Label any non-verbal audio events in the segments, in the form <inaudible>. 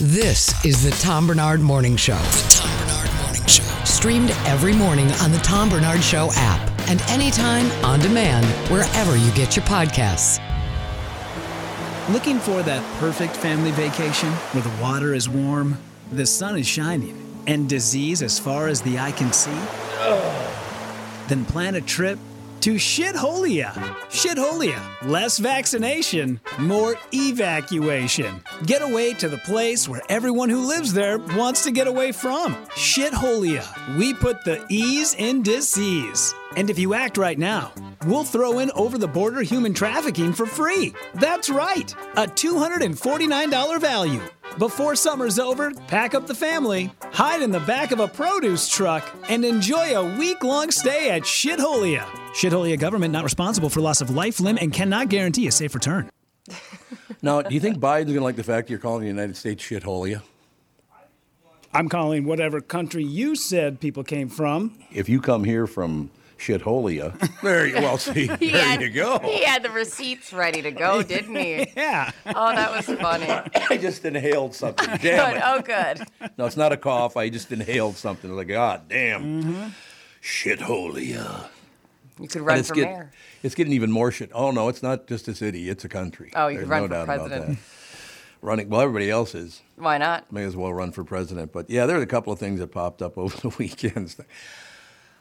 This is the Tom Barnard Morning Show. The Tom Barnard Morning Show. Streamed every morning on the Tom Barnard Show app and anytime on demand wherever you get your podcasts. Looking for that perfect family vacation where the water is warm, the sun is shining, and disease as far as the eye can see? Then plan a trip to Shitholia. Shitholia. Less vaccination, more evacuation. Get away to the place where everyone who lives there wants to get away from. Shitholia. We put the ease in disease. And if you act right now, we'll throw in over the border human trafficking for free. That's right, a $249 value. Before summer's over, pack up the family, hide in the back of a produce truck, and enjoy a week long stay at Shitholia. Shitholia government not responsible for loss of life, limb, and cannot guarantee a safe return. <laughs> Now, do you think Biden's going to like the fact you're calling the United States shitholia? I'm calling whatever country you said people came from. If you come here from shitholia, <laughs> there you well see. <laughs> He there had, you go. He had the receipts ready to go, <laughs> didn't he? Yeah. Oh, that was funny. <coughs> I just inhaled something. Good. Damn it. Oh, good. No, it's not a cough. I just inhaled something. Like, God damn. Mm-hmm. Shitholia. You could run for get- mayor. It's getting even more shit. Oh no, it's not just a city; it's a country. Oh, you There's could run no for president. Running, well, everybody else is. Why not? May as well run for president. But yeah, there there's a couple of things that popped up over the weekends.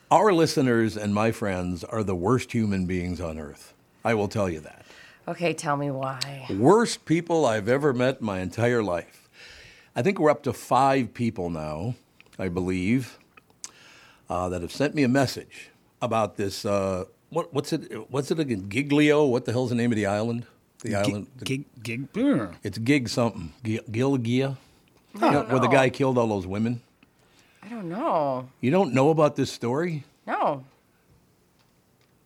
Our listeners and my friends are the worst human beings on earth. I will tell you that. Okay, tell me why. Worst people I've ever met in my entire life. I think we're up to five people now, I believe, uh, that have sent me a message about this. Uh, what, what's it? What's it again? Giglio? What the hell's the name of the island? The island. the- Gig, gig, it's Gig something. Gil- Gilgia. I don't Where the guy killed all those women. I don't know. You don't know about this story, No.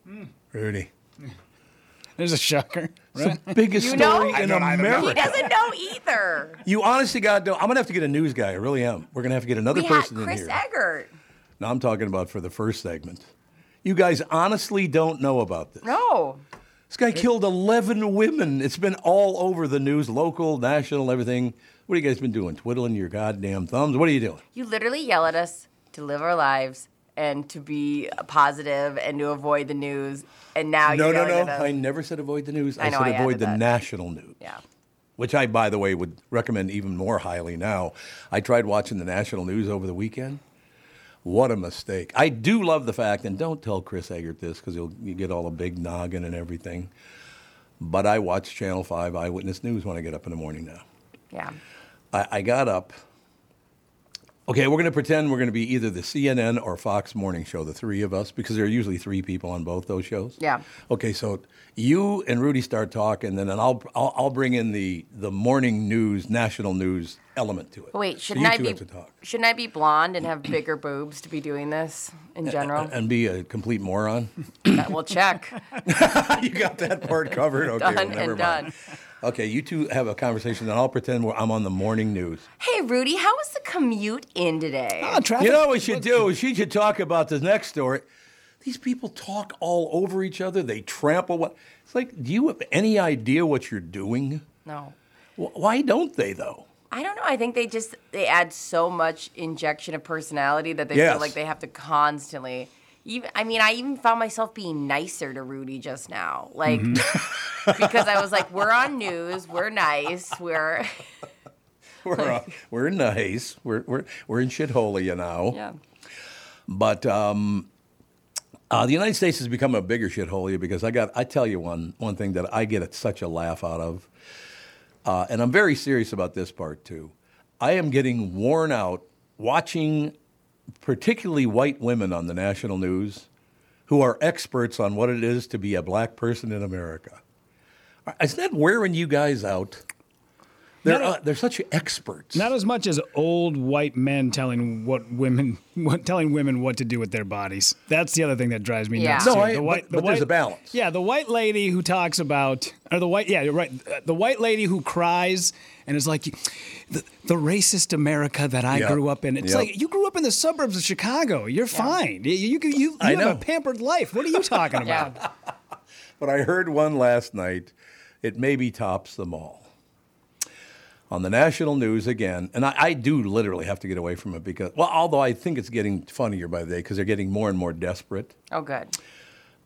Hmm. Rudy? <laughs> There's a shocker. Right? Biggest You know? story I in don't either. America. He doesn't know either. You honestly God don't. I'm gonna have to get a news guy. I really am. We're gonna have to get another We had person in Chris here. Egert. Now I'm talking about for the first segment. You guys honestly don't know about this. No. This guy killed 11 women. It's been all over the news, local, national, everything. What have you guys been doing? Twiddling your goddamn thumbs? What are you doing? You literally yell at us to live our lives and to be positive and to avoid the news. And now no, you're no, no. I never said avoid the news. I know, said I avoid the that. national news. Yeah. Which I, by the way, would recommend even more highly now. I tried watching the national news over the weekend. What a mistake. I do love the fact, and don't tell Chris Egert this because you'll you get all a big noggin and everything. But I watch Channel 5 Eyewitness News when I get up in the morning now. Yeah. I, I got up. Okay, we're going to pretend we're going to be either the CNN or Fox Morning Show, the three of us, because there are usually three people on both those shows. Yeah. Okay, so you and Rudy start talking, and then I'll I'll, I'll bring in the the morning news, national news element to it. Wait, shouldn't you I be to talk shouldn't I be blonde and have bigger boobs to be doing this in general? and be a complete moron? That will check. <laughs> you got that part covered. <laughs> Okay, well, Done never and mind. done. Okay, you two have a conversation, and I'll pretend I'm on the morning news. Hey, Rudy, how was the commute in today? Ah, traffic. You know what we should do? is We should talk about the next story. These people talk all over each other. They trample what? It's like, do you have any idea what you're doing? no. Wh- Why don't they though? I don't know. I think they just they add so much injection of personality that they Yes. feel like they have to constantly. Even I mean, I even found myself being nicer to Rudy just now, like <laughs> because I was like, "We're on news. We're nice. We're <laughs> We're uh, <laughs> we're nice. We're we're we're in shitholia now. yeah." But um, uh, the United States has become a bigger shithole because I got. I tell you one one thing that I get such a laugh out of, uh, and I'm very serious about this part too. I am getting worn out watching, particularly white women on the national news, who are experts on what it is to be a black person in America. Isn't that wearing you guys out? They're a- uh, they're such experts. Not as much as old white men telling what women, <laughs> what, telling women what to do with their bodies. That's the other thing that drives me Yeah. nuts. No, too. I- The but- but there's a balance. Yeah, the white lady who talks about, or the white, yeah, you're right. uh, The white lady who cries and is like, the, the racist America that I Yeah. grew up in. It's Yep. like you grew up in the suburbs of Chicago. You're fine. You you, you, you I have know. a pampered life. What are you talking <laughs> about? Yeah. But I heard one last night. It maybe tops them all. On the national news again, and I, I do literally have to get away from it because, well, although I think it's getting funnier by the day because they're getting more and more desperate. Oh, good.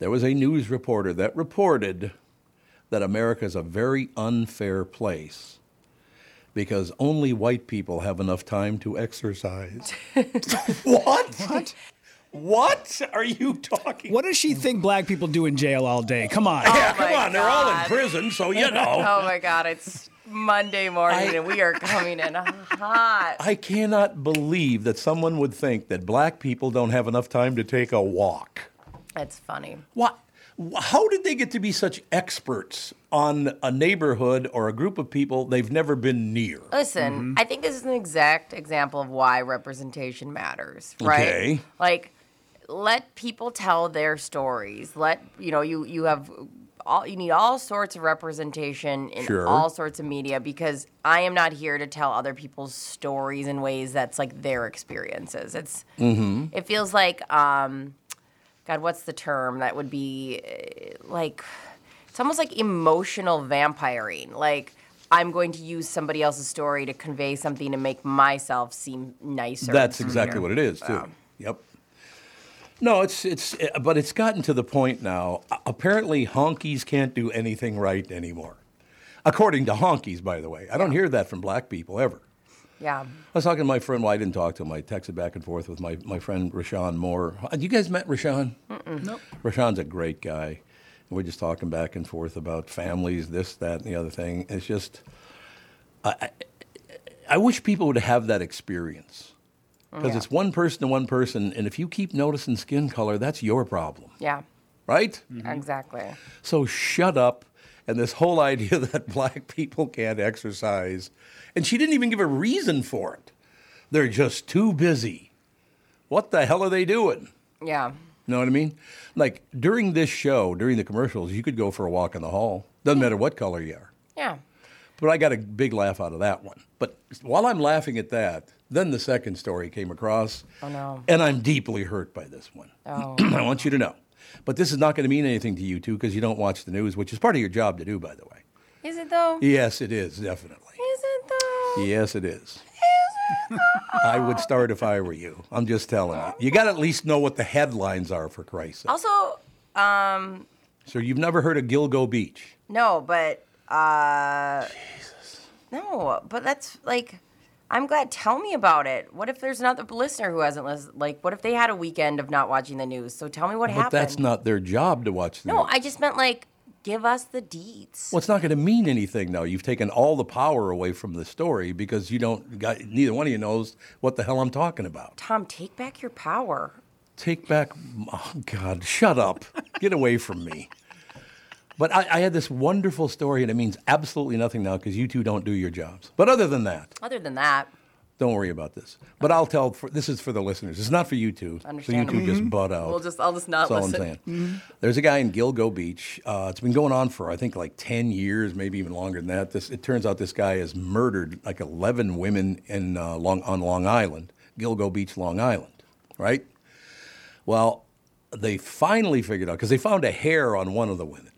There was a news reporter that reported that America is a very unfair place because only white people have enough time to exercise. <laughs> what? What? What are you talking? What does she think black people do in jail all day? Come on. Yeah, Oh come my on, they're all in prison, so you <laughs> know. Oh my God, it's Monday morning I- and we are coming in hot. <laughs> I cannot believe that someone would think that black people don't have enough time to take a walk. It's funny. What? How did they get to be such experts on a neighborhood or a group of people they've never been near? Listen, mm-hmm. I think this is an exact example of why representation matters, right? Okay. Like, let people tell their stories. Let you know you you have all you need all sorts of representation in Sure. all sorts of media because I am not here to tell other people's stories in ways that's like their experiences. It's it feels like um, God, what's the term that would be uh, like? It's almost like emotional vampiring. Like I'm going to use somebody else's story to convey something to make myself seem nicer. That's exactly what it is, too. Yep. No, it's it's eh, but it's gotten to the point now. Apparently, honkies can't do anything right anymore, according to honkies. By the way, I don't hear that from black people ever. Yeah. I was talking to my friend. Well, I didn't talk to him. I texted back and forth with my, my friend Rashawn Moore. You guys met Rashawn? Nope. Rashawn's a great guy. We're just talking back and forth about families, this, that, and the other thing. It's just, I, I, I wish people would have that experience because Yeah. it's one person to one person, and if you keep noticing skin color, that's your problem, Yeah. right? Mm-hmm. Exactly. So shut up. And this whole <laughs> idea that black people can't exercise, and she didn't even give a reason for it. They're just too busy. What the hell are they doing? Yeah. Know what I mean? Like during this show, during the commercials, you could go for a walk in the hall. Doesn't matter what color you are. Yeah. But I got a big laugh out of that one. But while I'm laughing at that, then the second story came across. Oh, no. And I'm deeply hurt by this one. Oh. <clears throat> I want you to know. But this is not going to mean anything to you two because you don't watch the news, which is part of your job to do, by the way. Is it though? Yes, it is, definitely. Is it though? Yes, it is. I would start if I were you. I'm just telling you. You got to at least know what the headlines are, for Christ's sake. Also, So you've never heard of Gilgo Beach? no, but uh No, but that's like I'm glad. Tell me about it. What if there's another listener who hasn't listened? Like, what if they had a weekend of not watching the news? So tell me what happened. But happened. that's not their job to watch the news. No, news. I just meant like, give us the deets. Well, it's not going to mean anything now. You've taken all the power away from the story because you don't. Got, neither one of you knows what the hell I'm talking about. Tom, take back your power. Take back. Oh God, shut up. Get away from me. But I, I had this wonderful story, and it means absolutely nothing now because you two don't do your jobs. But other than that, Other than that, don't worry about this. But I'll tell. For, this is for the listeners. It's not for you two. So you Understandable. two just butt out. we'll just I'll just not That's all listen. I'm saying. There's a guy in Gilgo Beach. Uh, it's been going on for I think like 10 years, maybe even longer than that. This it turns out this guy has murdered like 11 women in uh, Long on Long Island, Gilgo Beach, Long Island, right? Well, they finally figured out because they found a hair on one of the women,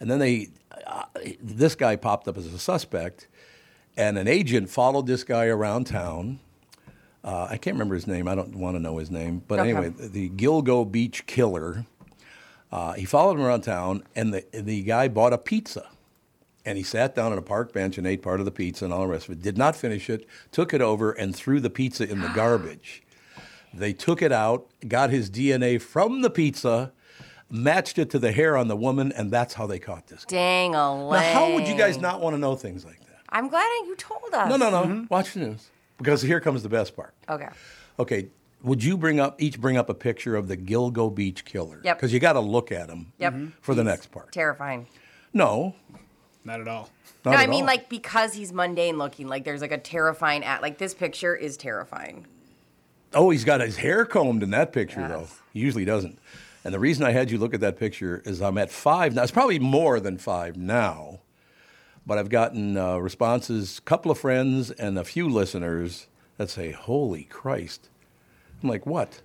and then they uh, this guy popped up as a suspect, and an agent followed this guy around town. Uh, I can't remember his name. I don't want to know his name. But Okay. anyway, the Gilgo Beach killer. Uh, he followed him around town, and the the guy bought a pizza, and he sat down on a park bench and ate part of the pizza and all the rest of it. Did not finish it. Took it over and threw the pizza in the garbage. They took it out, got his DNA from the pizza, matched it to the hair on the woman, and that's how they caught this. Dang a Now, how would you guys not want to know things like that? I'm glad you told us. No, no, no. Mm-hmm. Watch the news because here comes the best part. Okay. Okay, would you bring up each bring up a picture of the Gilgo Beach killer? Yep. Because you got to look at him. Yep. Mm-hmm. For the next part. Terrifying. No, Not at all. not no, I mean all. like because he's mundane looking. Like there's like a terrifying at like this picture is terrifying. Oh, he's got his hair combed in that picture, though. He usually doesn't. And the reason I had you look at that picture is I'm at five now. It's probably more than five now, but I've gotten uh, responses, a couple of friends and a few listeners that say, "Holy Christ!" I'm like, "What?"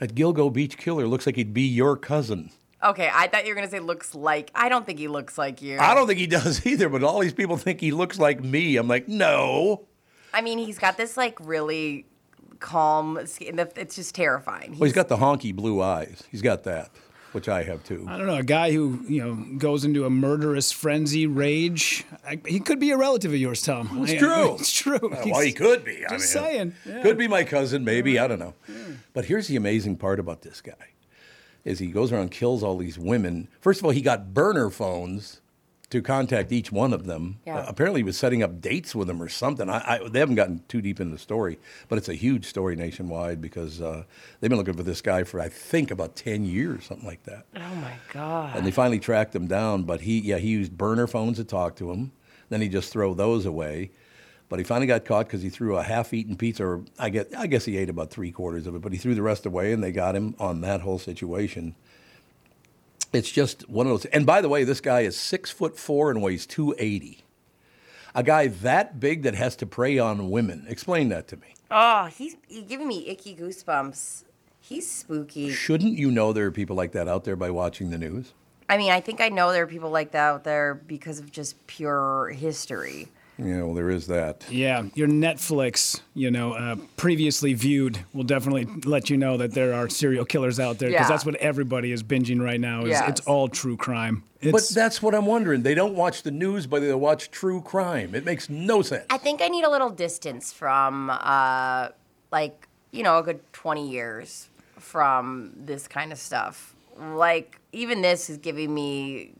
That Gilgo Beach killer looks like he'd be your cousin. Okay, I thought you were gonna say looks like. I don't think he looks like you. I don't think he does <laughs> either, but all these people think he looks like me. I'm like, no. I mean, he's got this like really calm. It's just terrifying. Well, he's got the honky blue eyes. He's got that, which I have too. I don't know, a guy who, you know, goes into a murderous frenzy, rage. I, he could be a relative of yours, Tom. It's I- true. <laughs> It's true. Uh, well, he could be. I mean, Just saying. Yeah. Could be my cousin, maybe. I don't know. But here's the amazing part about this guy: is he goes around kills all these women. First of all, he got burner phones to contact each one of them. Yeah. Uh, apparently, he was setting up dates with them or something. I, I, they haven't gotten too deep into the story, but it's a huge story nationwide because uh, they've been looking for this guy for I think about ten years, something like that. oh my god. And they finally tracked him down, but he, yeah, he used burner phones to talk to him. Then he just throw those away. But he finally got caught because he threw a half-eaten pizza, or I guess, I guess he ate about three quarters of it, but he threw the rest away, and they got him on that whole situation. It's just one of those. And by the way, this guy is six foot four and weighs two eighty. A guy that big that has to prey on women. Explain that to me. Oh, he's, he's giving me icky goosebumps. He's spooky. Shouldn't you know there are people like that out there by watching the news? I mean, I think I know there are people like that out there because of just pure history. Yeah, well, there is that. Yeah, your Netflix, you know, uh, previously viewed will definitely let you know that there are serial killers out there because Yeah. that's what everybody is binging right now. Is Yes. it's all true crime. But that's what I'm wondering. They don't watch the news, but they watch true crime. It makes no sense. I think I need a little distance from, uh, like, you know, a good 20 years from this kind of stuff. Like, even this is giving me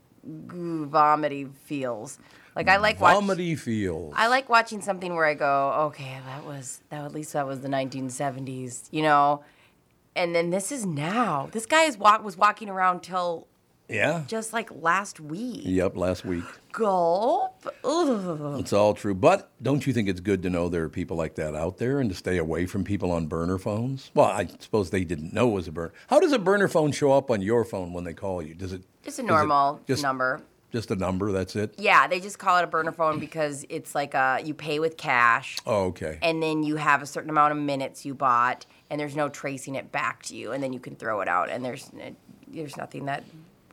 goo, vomity feels. Like, I like Vomity feels. I like watching something where I go, okay, that was that at least that was the 1970s, you know. And then this is now. This guy is walk was walking around till yeah. just like last week. Yep, last week. Gulp. Ugh. It's all true. But don't you think it's good to know there are people like that out there and to stay away from people on burner phones? Well, I suppose they didn't know it was a burner. How does a burner phone show up on your phone when they call you? Does it Just a is it normal just- number. Just a number, that's it? Yeah, they just call it a burner phone because it's like a you pay with cash Oh, okay. and then you have a certain amount of minutes you bought and there's no tracing it back to you and then you can throw it out and there's there's nothing that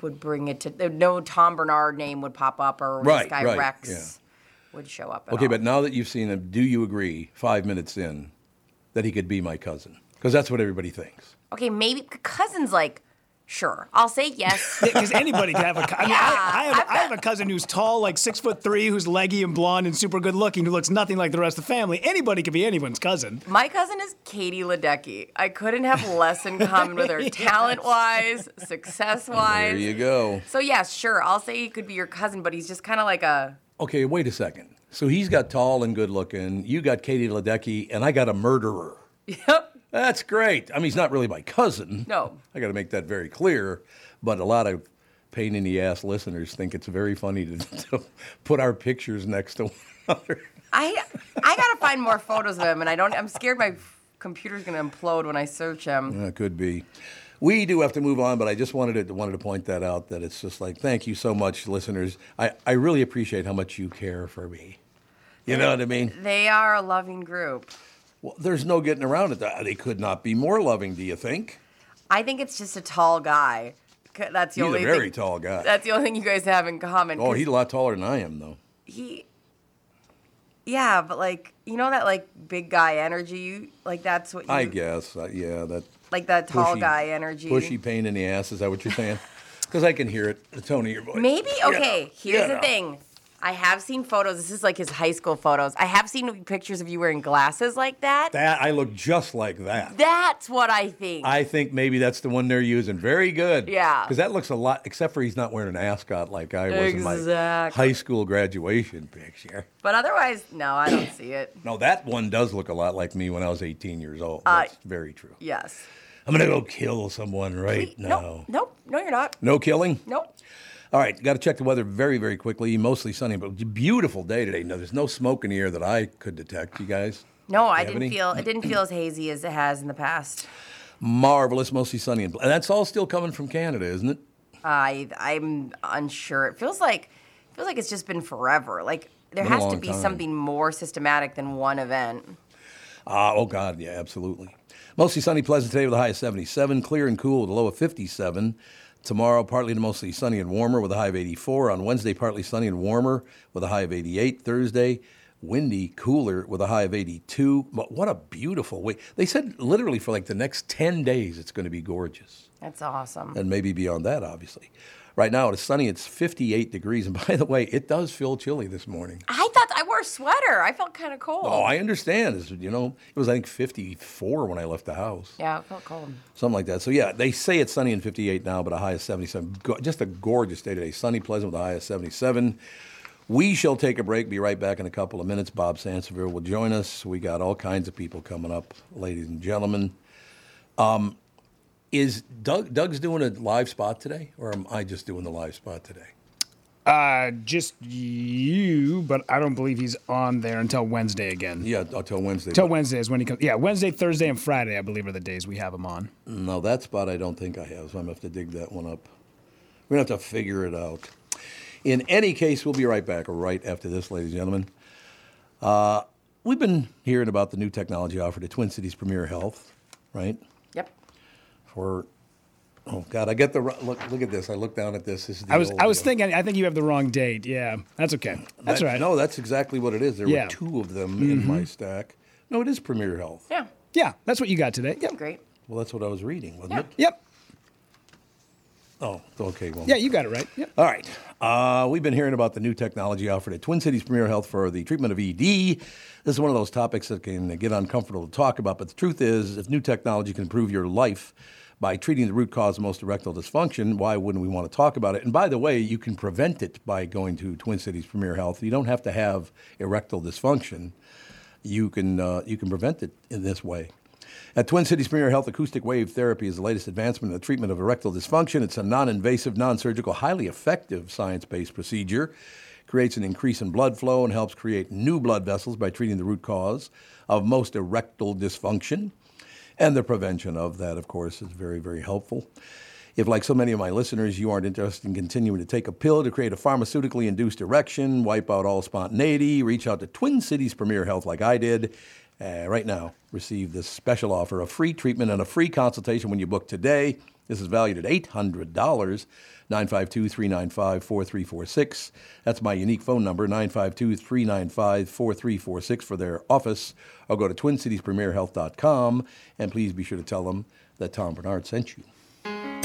would bring it to no Tom Barnard name would pop up or Right, this guy right, Rex yeah. would show up. At Okay, all. but now that you've seen him, do you agree, five minutes in, that he could be my cousin? Because that's what everybody thinks. okay, maybe cousins like sure. I'll say yes. <laughs> because anybody can have a. cou- I, mean, Yeah, I, I, have, I've I have a cousin who's tall, like six foot three, who's leggy and blonde and super good looking, who looks nothing like the rest of the family. Anybody could be anyone's cousin. My cousin is Katie Ledecky. I couldn't have less in <laughs> common with her, talent wise, success wise. There you go. So yes, sure, I'll say he could be your cousin, but he's just kind of like a Okay, wait a second. So he's got tall and good looking. You got Katie Ledecky, and I got a murderer. <laughs> yep. That's great. I mean, he's not really my cousin. No. I got to make that very clear. But a lot of pain in the ass listeners think it's very funny to, <laughs> to put our pictures next to one another. I I gotta find more photos of him, and I don't. I'm scared my computer's gonna implode when I search him. Yeah, it could be. We do have to move on, but I just wanted to wanted to point that out. That it's just like, thank you so much, listeners. I, I really appreciate how much you care for me. You know what I mean? They are a loving group. Well, there's no getting around it. They could not be more loving. Do you think? I think it's just a tall guy. That's the He's a only very thing, tall guy. That's the only thing you guys have in common. Oh, he's a lot taller than I am, though. he. Yeah, but like you know that like big guy energy. You like that's what you I guess. Uh, yeah, that like that tall pushy- guy energy. Pushy pain in the ass. Is that what you're saying? <laughs> Because I can hear it, the tone of your voice. Maybe okay. Here's Yeah. the thing. I have seen photos. This is like his high school photos. I have seen pictures of you wearing glasses like that. That I look just like that. That's what I think. I think maybe that's the one they're using. Very good. Yeah. Because that looks a lot, except for he's not wearing an ascot like I was in my high school graduation picture. but otherwise, no, I don't see it. No, that one does look a lot like me when I was 18 years old. Uh, That's very true. Yes. I'm going to go kill someone right now. Nope. Nope. No, you're not. No killing? Nope. All right, got to check the weather very, very quickly. Mostly sunny, but beautiful day today. No, there's no smoke in the air that I could detect. You guys? No, I didn't any? feel it didn't feel as hazy as it has in the past. Marvelous, mostly sunny. And and that's all still coming from Canada, isn't it? I I'm unsure. It feels like it feels like it's just been forever. Like there Been has to be time. something more systematic than one event. Ah, oh, God, yeah, absolutely. Mostly sunny, pleasant today with a high of 77. Clear and cool with a low of 57. Tomorrow, partly to mostly sunny and warmer with a high of 84. On Wednesday, partly sunny and warmer with a high of 88. Thursday, windy, cooler with a high of 82. But what a beautiful week. They said literally for like the next 10 days it's going to be gorgeous. That's awesome. And maybe beyond that, obviously. Right now, it's sunny. It's 58 degrees. And by the way, it does feel chilly this morning. I thought I wore a sweater. I felt kind of cold. Oh, I understand. It's, you know, it was, I think, 54 when I left the house. yeah, it felt cold. Something like that. So, yeah, they say it's sunny in 58 now, but a high of 77. Go- Just a gorgeous day today. Sunny, pleasant with a high of 77. We shall take a break. Be right back in a couple of minutes. Bob Sansevere will join us. We got all kinds of people coming up, ladies and gentlemen. Um, is Doug Doug's doing a live spot today, or am I just doing the live spot today? Uh, just you, but I don't believe he's on there until Wednesday again. Yeah, until Wednesday. Until Wednesday is when he comes. Yeah, Wednesday, Thursday, and Friday, I believe, are the days we have him on. No, that spot I don't think I have, so I'm gonna have to dig that one up. We're gonna have to figure it out. In any case, we'll be right back right after this, ladies and gentlemen. Uh, we've been hearing about the new technology offered at Twin Cities Premier Health, right? Yep. For oh god, I get the ri- look. Look at this. I look down at this. this is the I was, I was deal. thinking. I think you have the wrong date. Yeah, that's okay. That's That- right. No, that's exactly what it is. There Yeah. were two of them in my stack. No, it is Premier Health. Yeah. Yeah, that's what you got today. Yep. Great. Well, that's what I was reading, wasn't Yeah. it? Yep. Oh, okay. Well, Yeah, you got it right. Yep. All right. Uh, we've been hearing about the new technology offered at Twin Cities Premier Health for the treatment of ED. This is one of those topics that can get uncomfortable to talk about, but the truth is, if new technology can improve your life by treating the root cause of most erectile dysfunction, why wouldn't we want to talk about it? And by the way, you can prevent it by going to Twin Cities Premier Health. You don't have to have erectile dysfunction. You can, uh, you can prevent it in this way. At Twin Cities Premier Health, acoustic wave therapy is the latest advancement in the treatment of erectile dysfunction. It's a non invasive, non surgical, highly effective science based procedure. Creates an increase in blood flow and helps create new blood vessels by treating the root cause of most erectile dysfunction. And the prevention of that, of course, is very, very helpful. If, like so many of my listeners, you aren't interested in continuing to take a pill to create a pharmaceutically induced erection, wipe out all spontaneity, reach out to Twin Cities Premier Health like I did. Uh, right now, receive this special offer of free treatment and a free consultation when you book today. This is valued at $800. 952 395 4346. That's my unique phone number, 952 395 4346 for their office. Or go to twincitiespremierhealth.com and please be sure to tell them that Tom Barnard sent you.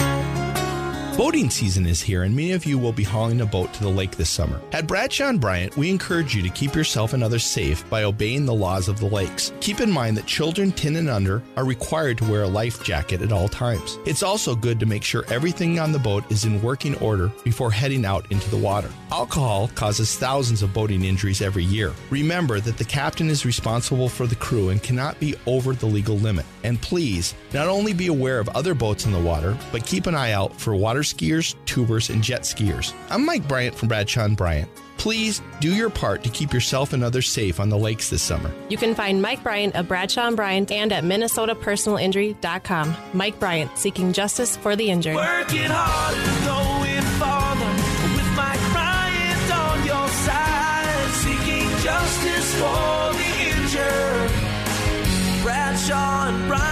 Boating season is here, and many of you will be hauling a boat to the lake this summer. At Bradshaw and Bryant, we encourage you to keep yourself and others safe by obeying the laws of the lakes. Keep in mind that children 10 and under are required to wear a life jacket at all times. It's also good to make sure everything on the boat is in working order before heading out into the water. Alcohol causes thousands of boating injuries every year. Remember that the captain is responsible for the crew and cannot be over the legal limit. And please, not only be aware of other boats in the water, but keep an eye out for water skiers, tubers, and jet skiers. I'm Mike Bryant from Bradshaw and Bryant. Please do your part to keep yourself and others safe on the lakes this summer. You can find Mike Bryant of Bradshaw and Bryant and at minnesotapersonalinjury.com. Mike Bryant, seeking justice for the injured. Working harder, going farther with Mike Bryant on your side, seeking justice for the injured. Bradshaw and Bryant.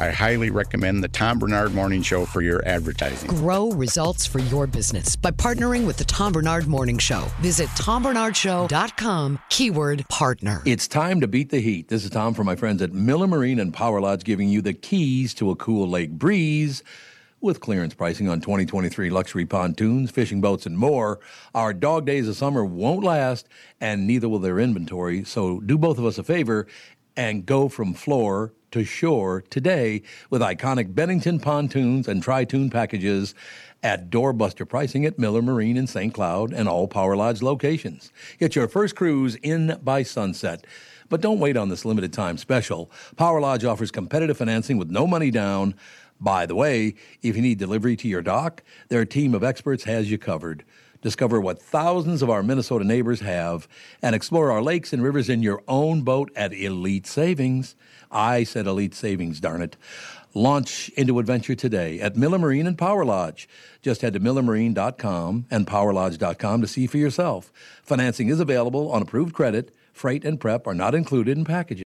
I highly recommend the Tom Barnard Morning Show for your advertising. Grow results for your business by partnering with the Tom Barnard Morning Show. Visit tombarnardshow.com, keyword partner. It's time to beat the heat. This is Tom from my friends at Miller Marine and Power Lodge giving you the keys to a cool lake breeze. With clearance pricing on 2023 luxury pontoons, fishing boats, and more, our dog days of summer won't last, and neither will their inventory. So do both of us a favor and go from floor to shore today with iconic Bennington pontoons and tri-toon packages at doorbuster pricing at Miller Marine in St. Cloud and all Power Lodge locations. Get your first cruise in by sunset. But don't wait on this limited time special. Power Lodge offers competitive financing with no money down. By the way, if you need delivery to your dock, their team of experts has you covered. Discover what thousands of our Minnesota neighbors have and explore our lakes and rivers in your own boat at Elite Savings. I said Elite Savings, darn it. Launch into adventure today at Miller Marine and Power Lodge. Just head to millermarine.com and powerlodge.com to see for yourself. Financing is available on approved credit. Freight and prep are not included in packages.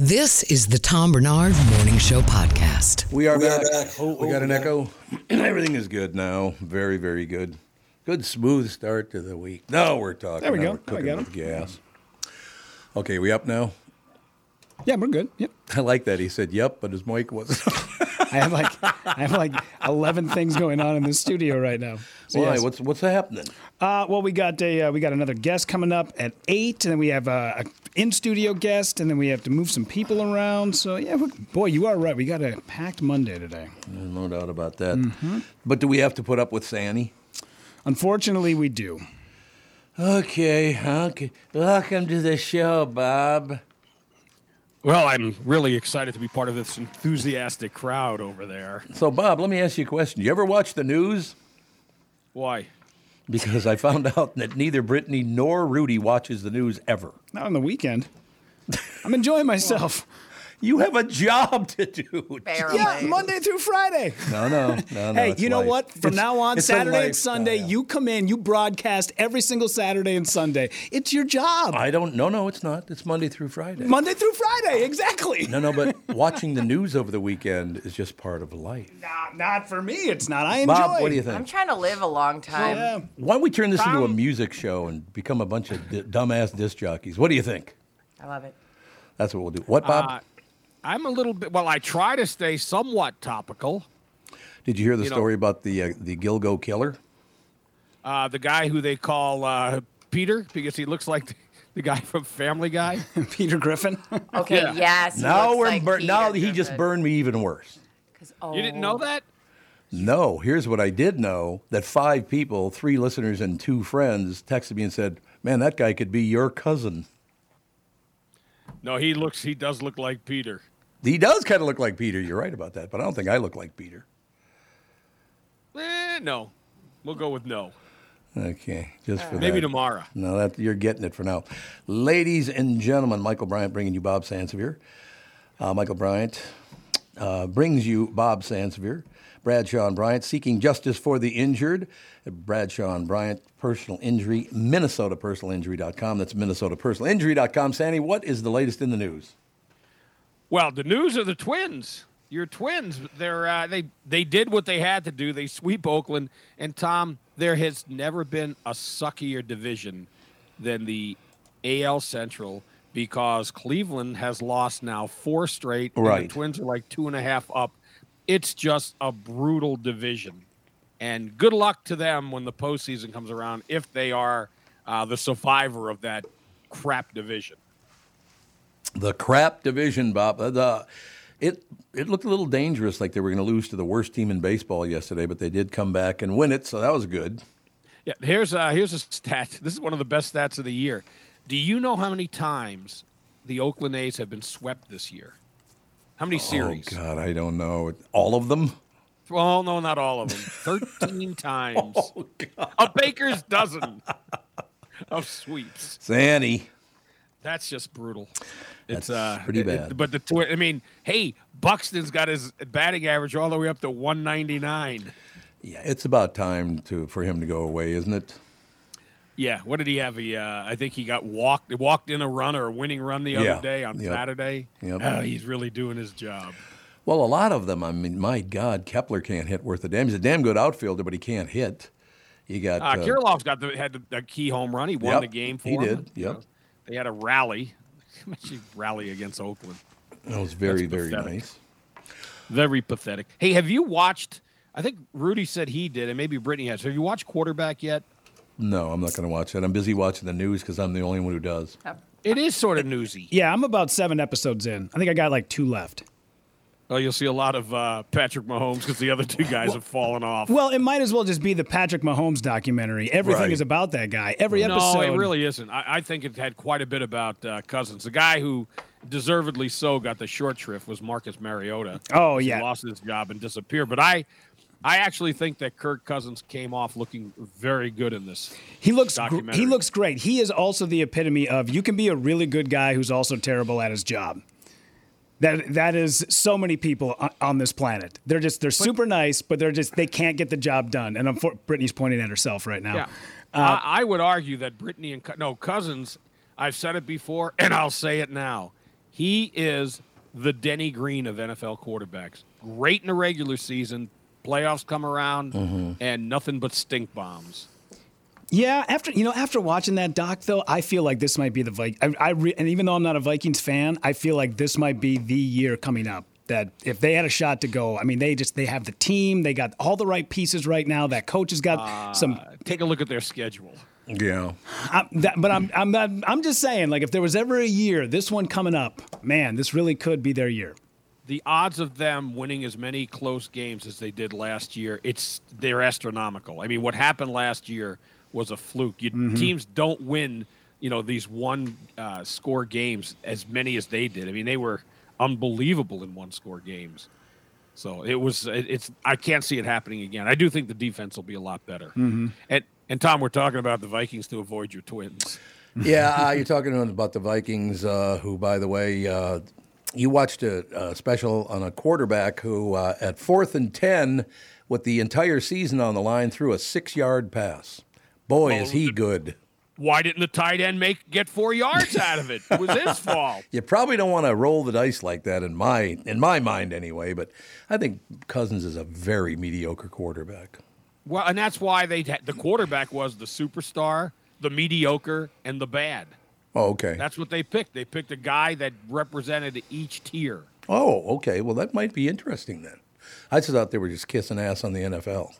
This is the Tom Barnard Morning Show podcast. We are back. Oh, we got an echo. <clears throat> Everything is good now. Very, very good. Good, smooth start to the week. No, we're talking. There we now go. We're I cooking got with gas. Okay, we up now? Yeah, we're good. Yep. <laughs> I like that. He said, "Yep," but his mic wasn't. <laughs> I have like I have like eleven things going on in the studio right now. So Why? yes. What's what's happening? Uh, well, we got a uh, we got another guest coming up at eight, and then we have a, a in studio guest, and then we have to move some people around. So yeah, we boy, you are right. We got a packed Monday today. There's no doubt about that. Mm-hmm. But do we have to put up with Sandy? Unfortunately, we do. Okay, okay. Welcome to the show, Bob. Well, I'm really excited to be part of this enthusiastic crowd over there. So, Bob, let me ask you a question. You ever watch the news? Why? Because I found <laughs> out that neither Brittany nor Rudy watches the news ever. Not on the weekend. I'm enjoying myself. <laughs> You have a job to do. Barely. Yeah, Monday through Friday. No, no, no, no. hey, it's you know life. what? From It's- now on, Saturday and lifestyle. Sunday, you come in, you broadcast every single Saturday and Sunday. It's your job. I don't. No, no, it's not. It's Monday through Friday. Monday through Friday, exactly. no, no, but watching the news over the weekend is just part of life. Nah, not for me. It's not. I enjoy. Bob, what do you think? I'm trying to live a long time. Yeah. Why don't we turn this into a music show and become a bunch of d- dumbass disc jockeys? What do you think? I love it. That's what we'll do. What, Bob? Uh, I'm a little bit. Well, I try to stay somewhat topical. Did you hear the you know- story about the uh, the Gilgo killer? Uh, the guy who they call uh, Peter because he looks like the, <laughs> the guy from Family Guy. <laughs> Peter Griffin. <laughs> Okay, Yeah. yes. he Now we're like bur- now Peter he just burned me even worse. 'Cause- You didn't know oh. that? No, here's what I did know: that five people, three listeners and two friends, texted me and said, "Man, that guy could be your cousin." No, he looks. He does look like Peter. He does kind of look like Peter. You're right about that, but I don't think I look like Peter. Eh, no, we'll go with no. Okay, just for Maybe that. tomorrow. No, that you're getting it for now. Ladies and gentlemen, Michael Bryant bringing you Bob Sansevere. Uh, Michael Bryant uh, brings you Bob Sansevere. Bradshaw and Bryant seeking justice for the injured. Bradshaw and Bryant personal injury, MinnesotaPersonalInjury.com. That's MinnesotaPersonalInjury.com. Sandy, what is the latest in the news? Well, the news of the Twins. Your Twins. They're uh, they they did what they had to do. They sweep Oakland. And Tom, there has never been a suckier division than the AL Central because Cleveland has lost now four straight. and Right. the Twins are like two and a half up. It's just a brutal division. And good luck to them when the postseason comes around if they are uh, the survivor of that crap division. The crap division, Bob. Uh, The, it it looked a little dangerous, like they were going to lose to the worst team in baseball yesterday, but they did come back and win it, so that was good. Yeah, here's uh here's a stat. <laughs> This is one of the best stats of the year. Do you know how many times the Oakland A's have been swept this year? How many series? Oh God, I don't know. All of them. Well, no, not all of them. <laughs> Thirteen times. Oh God, A baker's dozen of sweeps. Sandy. That's just brutal. It's That's uh, pretty it- bad. but the twi- I mean, hey, Buxton's got his batting average all the way up to 199. Yeah, it's about time to for him to go away, isn't it? Yeah, what did he have? He, uh, I think he got walked walked in a run or a winning run the Yeah. other day on Yep. Saturday. Yep. Oh, he's really doing his job. Well, a lot of them. I mean, my God, Kepler can't hit worth a damn. He's a damn good outfielder, but he can't hit. You got Uh, uh, Kirilloff's got the had the, the key home run. He won Yep, the game for he him. He did, yep. Know, they had a rally. <laughs> Imagine rally against Oakland. that was very, very nice. Very pathetic. Hey, have you watched? I think Rudy said he did, and maybe Brittany has. Have you watched quarterback yet? No, I'm not going to watch it. I'm busy watching the news because I'm the only one who does. It is sort of newsy. Yeah, I'm about seven episodes in. I think I got like two left. Oh, you'll see a lot of uh, Patrick Mahomes because the other two guys have fallen off. Well, it might as well just be the Patrick Mahomes documentary. Everything Right. is about that guy. Every episode. No, it really isn't. I, I think it had quite a bit about uh, Cousins. The guy who deservedly so got the short shrift was Marcus Mariota. Oh, He yeah. lost his job and disappeared. But I, I actually think that Kirk Cousins came off looking very good in this. He looks gr- he looks great. He is also the epitome of you can be a really good guy who's also terrible at his job. That that is so many people on, on this planet. They're just they're super nice, but they're just they can't get the job done. And unfor- Brittany's pointing at herself right now. Yeah. Uh, I, I would argue that Brittany and no Cousins. I've said it before, and I'll say it now. He is the Denny Green of NFL quarterbacks. Great in the regular season. Playoffs come around, Mm-hmm. and nothing but stink bombs. Yeah, after you know, after watching that doc, though, I feel like this might be the Vikings. I, I re- and even though I'm not a Vikings fan, I feel like this might be the year coming up that if they had a shot to go, I mean, they just they have the team, they got all the right pieces right now. That coach has got some. Uh, Take a look at their schedule. Yeah. I'm, that, but I'm I'm not, I'm just saying, like, if there was ever a year, this one coming up, man, this really could be their year. The odds of them winning as many close games as they did last year, it's they're astronomical. I mean, what happened last year was a fluke. You, Mm-hmm. Teams don't win, you know, these one uh, score games as many as they did. I mean, they were unbelievable in one score games. So it was. It, it's. I can't see it happening again. I do think the defense will be a lot better. Mm-hmm. And and Tom, we're talking about the Vikings to avoid your twins. <laughs> Yeah, uh, you're talking about the Vikings, uh, who, by the way, uh, you watched a, a special on a quarterback who, uh, at fourth and 10, with the entire season on the line, threw a six yard pass. Boy, is he good. Why didn't the tight end make get four yards out of it? It was his <laughs> fault. You probably don't want to roll the dice like that in my in my mind anyway, but I think Cousins is a very mediocre quarterback. Well, and that's why they the quarterback was the superstar, the mediocre, and the bad. Oh, okay. That's what they picked. They picked a guy that represented each tier. Oh, okay. Well, that might be interesting then. I just thought they were just kissing ass on the NFL.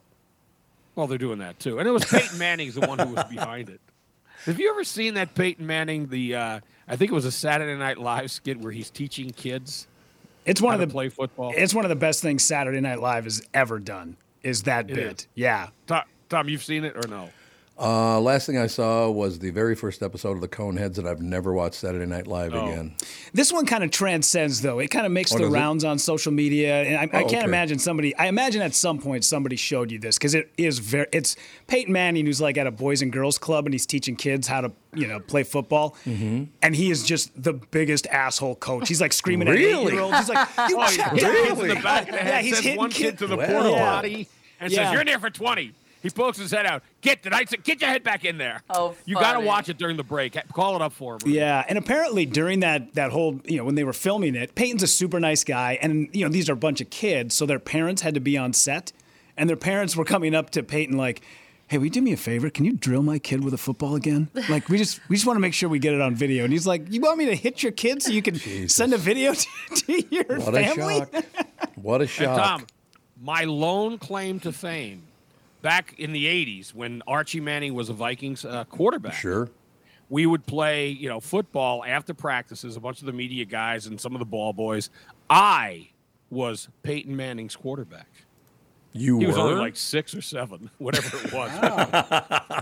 Well, they're doing that too, and it was Peyton Manning's the one who was behind it. Have you ever seen that Peyton Manning? The uh, I think it was a Saturday Night Live skit where he's teaching kids It's one of the play football. It's one of the best things Saturday Night Live has ever done. Is that It bit? is. Yeah. Tom, Tom, you've seen it or no? Uh, last thing I saw was the very first episode of the Coneheads that I've never watched Saturday Night Live Oh. again. This one kind of transcends, though. It kind of makes Oh, the does it? rounds on social media, and I, I Oh, can't okay. imagine somebody. I imagine at some point somebody showed you this because it is very. It's Peyton Manning who's like at a boys and girls club and he's teaching kids how to you know play football, Mm-hmm. and he is just the biggest asshole coach. He's like screaming at eight year olds. He's like, "You <laughs> Oh, he checked hits out." kids in the back of the head. Yeah, he's hitting one kid- kid to the Wow. porta Yeah. potty and Yeah. says, "You're in there for 20." He pokes his head out. Get the night. Get your head back in there. Oh, you got to watch it during the break. Call it up for him. Yeah, and apparently during that that whole you know when they were filming it, Peyton's a super nice guy, and you know these are a bunch of kids, so their parents had to be on set, and their parents were coming up to Peyton like, "Hey, will you do me a favor? Can you drill my kid with a football again? Like we just we just want to make sure we get it on video." And he's like, "You want me to hit your kid so you can send a video <laughs> to, to your What family?" a shock! What a And shock! Tom, my lone claim to fame, back in the '80s when Archie Manning was a Vikings uh, quarterback. Sure. we would play, you know, football after practices, a bunch of the media guys and some of the ball boys. I was Peyton Manning's quarterback. You He was only like six or seven, <laughs> whatever it was.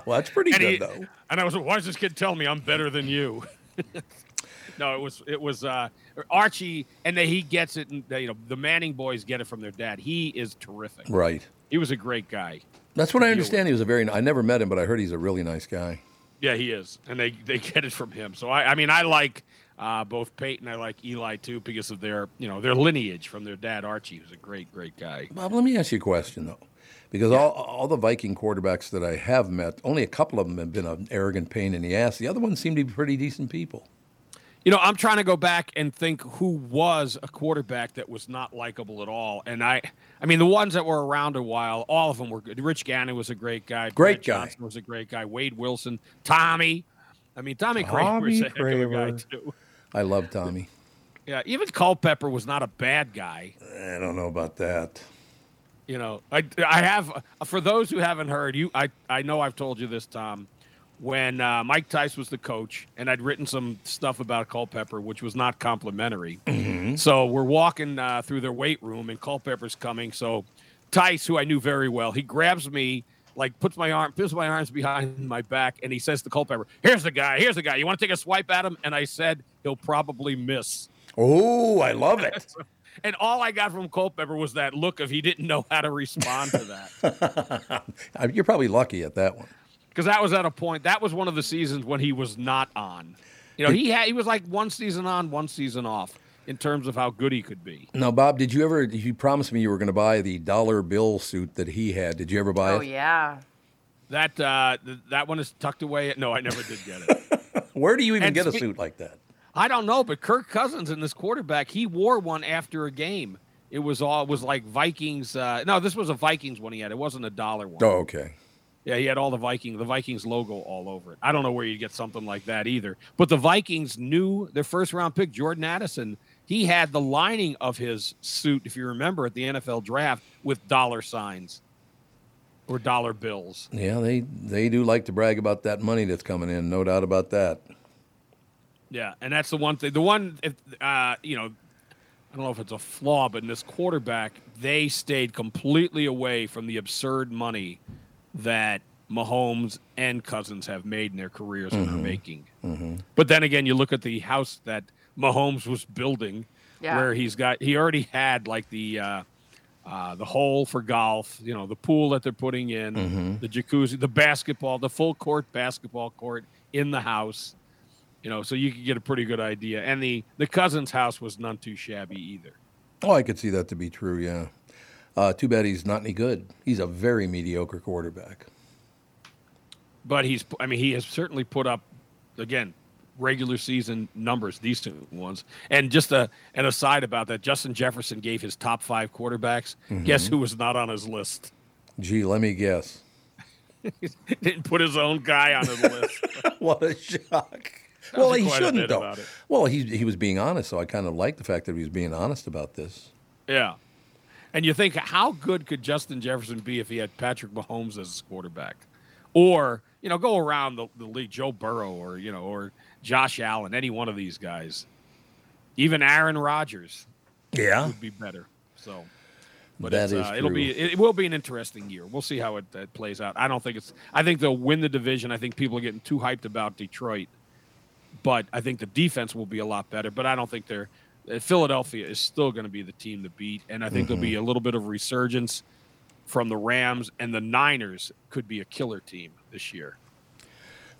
well, that's pretty and, good he- though. and I was, why is this kid telling me I'm better than you? <laughs> no, it was it was uh, Archie, and that he gets it. And you know, the Manning boys get it from their dad. He is terrific. Right. He was a great guy. That's what I understand. He was a very. I never met him, but I heard he's a really nice guy. Yeah, he is, and they they get it from him. So I, I mean, I like uh, both Peyton. I like Eli too because of their you know their lineage from their dad Archie, who's a great great guy. Bob, let me ask you a question though, because all all the Viking quarterbacks that I have met, only a couple of them have been an arrogant pain in the ass. The other ones seem to be pretty decent people. You know, I'm trying to go back and think who was a quarterback that was not likable at all. And I, I mean, the ones that were around a while, all of them were good. Rich Gannon was a great guy. Great Brad guy. Johnson was a great guy. Wade Wilson, Tommy. I mean, Tommy Kramer was a Tommy of guy Kramer. too. I love Tommy. Yeah, even Culpepper was not a bad guy. I don't know about that. You know, I I have for those who haven't heard you. I I know I've told you this, Tom. When uh, Mike Tice was the coach, and I'd written some stuff about Culpepper, which was not complimentary. So we're walking uh, through their weight room, and Culpepper's coming. So Tice, who I knew very well, he grabs me, like puts my arm, puts my arms behind my back, and he says to Culpepper, "Here's the guy. Here's the guy. You want to take a swipe at him?" And I said, "He'll probably miss." Oh, I love it. <laughs> And all I got from Culpepper was that look of he didn't know how to respond to that. <laughs> You're probably lucky at that one. Because that was at a point, that was one of the seasons when he was not on. You know, he had he was like one season on, one season off in terms of how good he could be. Now, Bob, did you ever? You promised me you were going to buy the dollar bill suit that he had. Did you ever buy Oh it? Oh yeah. That uh, th- that one is tucked away. No, I never did get it. <laughs> Where do you even And get a suit like that? I don't know, but Kirk Cousins in this quarterback, he wore one after a game. It was all it was like Vikings. Uh, no, this was a Vikings one he had. It wasn't a dollar one. Oh, okay. Yeah, he had all the Viking, the Vikings logo all over it. I don't know where you'd get something like that either. But the Vikings knew their first round pick, Jordan Addison. He had the lining of his suit, if you remember, at the NFL draft with dollar signs or dollar bills. Yeah, they they do like to brag about that money that's coming in. No doubt about that. Yeah, and that's the one thing. The one, if, uh, you know, I don't know if it's a flaw, but in this quarterback, they stayed completely away from the absurd money that Mahomes and Cousins have made in their careers and are making. But then again, you look at the house that Mahomes was building, Yeah. where he's got he already had like the uh, uh, the hole for golf, you know, the pool that they're putting in, the jacuzzi, the basketball, the full court basketball court in the house. You know, so you could get a pretty good idea. And the the cousin's house was none too shabby either. Oh, I could see that to be true. Yeah. Uh, too bad he's not any good. He's a very mediocre quarterback. But he's, I mean, he has certainly put up, again, regular season numbers, these two ones. And just a, an aside about that, Justin Jefferson gave his top five quarterbacks. Guess who was not on his list? Gee, let me guess. <laughs> Didn't put his own guy on his list. <laughs> what a shock. Well, he shouldn't though. Well, he he was being honest, so I kind of like the fact that he was being honest about this. Yeah. And you think, how good could Justin Jefferson be if he had Patrick Mahomes as his quarterback? Or, you know, go around the, the league, Joe Burrow or, you know, or Josh Allen, any one of these guys. Even Aaron Rodgers Yeah, would be better. So, but That uh, it'll be true. it, it will be an interesting year. We'll see how it, it plays out. I don't think it's. I think they'll win the division. I think people are getting too hyped about Detroit, but I think the defense will be a lot better. But I don't think they're. Uh, Philadelphia is still going to be the team to beat, and I think there'll be Mm-hmm. a little bit of resurgence from the Rams and the Niners. Could be a killer team this year.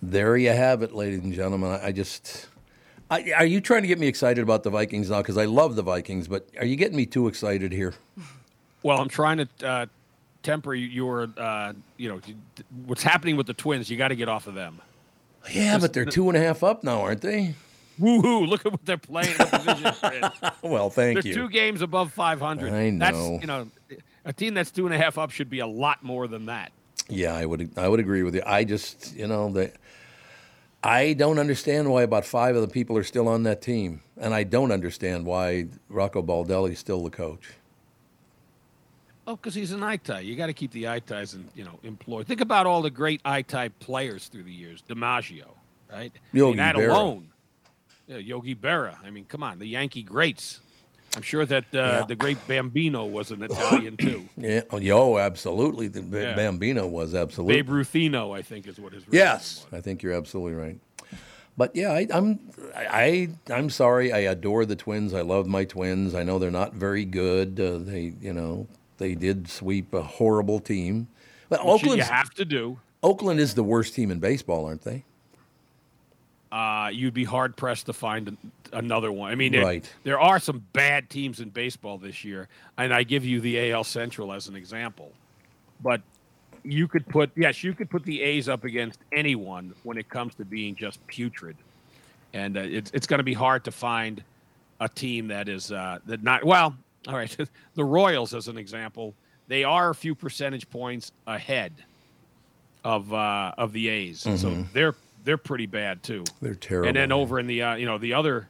There you have it, ladies and gentlemen. I, I just. I, are you trying to get me excited about the Vikings now? Because I love the Vikings, but are you getting me too excited here? Well, I'm trying to uh, temper your, uh, you know, what's happening with the Twins. You got to get off of them. Yeah, but they're two and a half up now, aren't they? Woohoo! Look at what they're playing. <laughs> Well, thank They're you. two games above 500. I That's know. you know, a team that's two and a half up should be a lot more than that. Yeah, I would. I would agree with you. I just, you know, the. I don't understand why about five of the people are still on that team, and I don't understand why Rocco Baldelli is still the coach. Oh, because he's an I-tie. You got to keep the I-ties and you know employed. Think about all the great I-tie players through the years. DiMaggio, right? I Yogi mean, that Berra. alone. Yeah, Yogi Berra. I mean, come on, the Yankee greats. I'm sure that uh, the great Bambino was an Italian <laughs> too. Yeah. Oh, yo, absolutely. The B- Yeah. Bambino was absolutely. Babe Ruthino, I think, is what his Yes, I think you're absolutely right. But yeah, I, I'm I, I'm sorry. I adore the Twins. I love my Twins. I know they're not very good. Uh, they you know they did sweep a horrible team. But. Which you Oakland have to do. Oakland is the worst team in baseball, aren't they? Uh, you'd be hard pressed to find an- another one. I mean, there- Right. there are some bad teams in baseball this year, and I give you the AL Central as an example. But you could put yes, you could put the A's up against anyone when it comes to being just putrid, and uh, it's it's going to be hard to find a team that is uh, that not well. <laughs> All right, <laughs> the Royals as an example, they are a few percentage points ahead of uh, of the A's, so they're they're pretty bad too. They're terrible. And then over in the uh, you know the other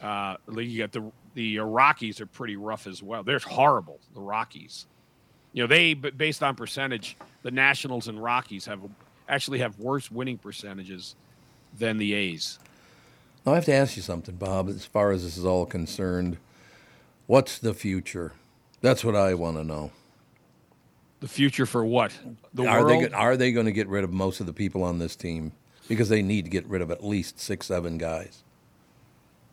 uh, league, you got the the Rockies are pretty rough as well. They're horrible. The Rockies. You know, they based on percentage, the Nationals and Rockies have actually have worse winning percentages than the A's. Now, I have to ask you something, Bob. As far as this is all concerned, what's the future? That's what I want to know. The future for what? The are world? they are they going to get rid of most of the people on this team because they need to get rid of at least six, seven guys?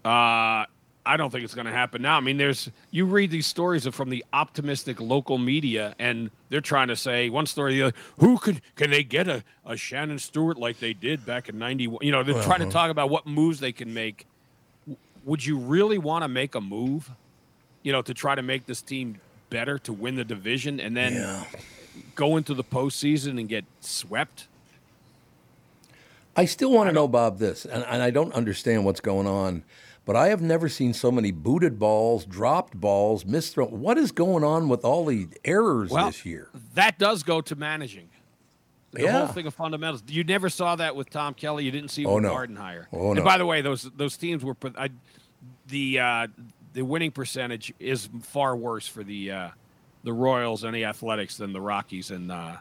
Uh, I don't think it's going to happen now. I mean, there's you read these stories from the optimistic local media, and they're trying to say one story, the other, who could can they get a, a Shannon Stewart like they did back in '91? You know, they're trying to Uh-huh. talk about what moves they can make. Would you really want to make a move? You know, to try to make this team better to win the division, and then go into the postseason and get swept? I still want to know, Bob, this, and, and I don't understand what's going on, but I have never seen so many booted balls, dropped balls, missed throw. What is going on with all the errors Well, this year? That does go to managing. The Yeah. whole thing of fundamentals. You never saw that with Tom Kelly. You didn't see Oh, with no. Gardenhire. Oh, and no. by the way, those those teams were I, the uh, the winning percentage is far worse for the uh, the Royals and the Athletics than the Rockies and uh,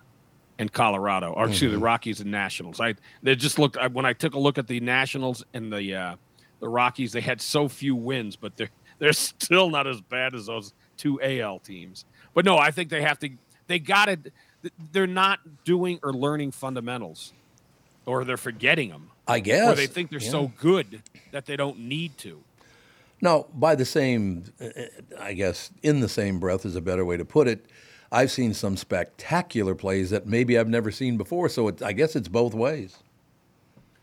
and Colorado, or excuse me, the Mm-hmm. Rockies and Nationals. I they just looked I, when I took a look at the Nationals and the uh, the Rockies. They had so few wins, but they're <laughs> they're still not as bad as those two AL teams. But no, I think they have to. They got to. They're not doing or learning fundamentals, or they're forgetting them. I guess. Or they think they're yeah. so good that they don't need to. No, by the same, uh, I guess, in the same breath is a better way to put it. I've seen some spectacular plays that maybe I've never seen before. So it, I guess it's both ways.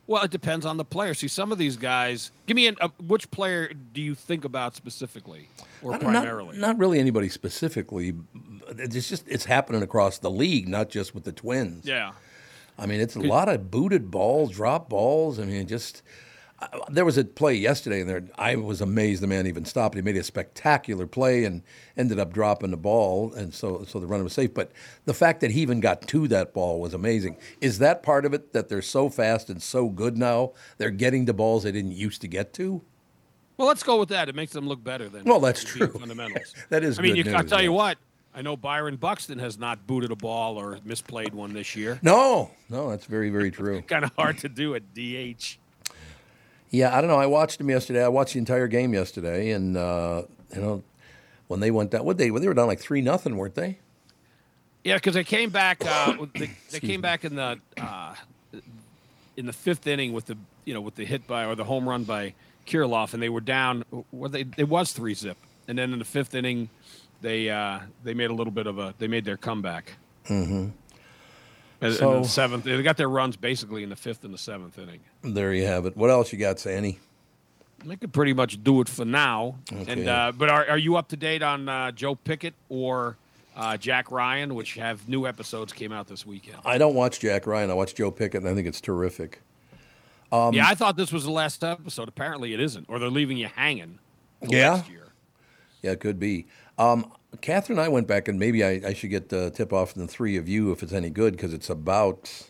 Well, it depends on the player. See, some of these guys. Give me an, uh, which player do you think about specifically, or don't- not- primarily? Not, really anybody specifically. It's just it's happening across the league, not just with the Twins. yeah. I mean, it's a lot of booted balls, drop balls. I mean, just there was a play yesterday, and there I was amazed the man even stopped. He made a spectacular play and ended up dropping the ball, and so so the runner was safe. But the fact that he even got to that ball was amazing. Is that part of it that they're so fast and so good now? They're getting to balls they didn't used to get to. Well, let's go with that. It makes them look better than. Well, that's true. Fundamentals. <laughs> That is I mean, you, I'll news, tell you what. I know Byron Buxton has not booted a ball or misplayed one this year. No, no, that's very very <laughs> true. Kind of hard to do at DH. Yeah, I don't know. I watched him yesterday. I watched the entire game yesterday, and uh, you know, when they went down, what they when they were down like three nothing, weren't they? Yeah, because they came back. Uh, <coughs> with the, they came back in the uh, in the fifth inning with the you know with the hit by or the home run by Kirilloff, and they were down. Well, they it was three zip, and then in the fifth inning, they uh, they made a little bit of a they made their comeback. Mm-hmm. And, So- in the seventh, they got their runs basically in the fifth and the seventh inning. There you have it. What else you got, Sandy? They could pretty much do it for now. Okay. And uh, but are, are you up to date on uh, Joe Pickett or uh, Jack Ryan, which have new episodes came out this weekend? I don't watch Jack Ryan. I watch Joe Pickett, and I think it's terrific. Um, yeah, I thought this was the last episode. Apparently, it isn't, or they're leaving you hanging. till Yeah? next year. Yeah, it could be. Um, Catherine and I went back, and maybe I, I should get the tip off from the three of you if it's any good, because it's about,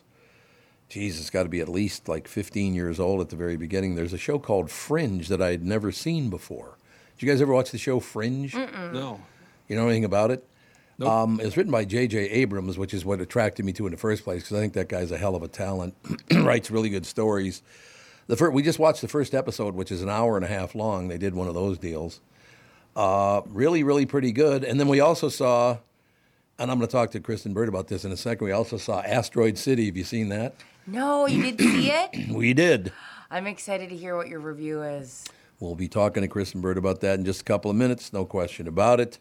geez, it's got to be at least like 15 years old at the very beginning. There's a show called Fringe that I had never seen before. Did you guys ever watch the show Fringe? No. You know anything about it? Um, it was written by J.J. Abrams, which is what attracted me to in the first place, because I think that guy's a hell of a talent. <clears throat> Writes really good stories. The fir- we just watched the first episode, which is an hour and a half long. They did one of those deals. Uh, really, really pretty good. And then we also saw, and I'm going to talk to Kristyn Burtt about this in a second. We also saw Asteroid City. Have you seen that? No, you did see it? <clears throat> We did. I'm excited to hear what your review is. We'll be talking to Kristyn Burtt about that in just a couple of minutes, no question about it.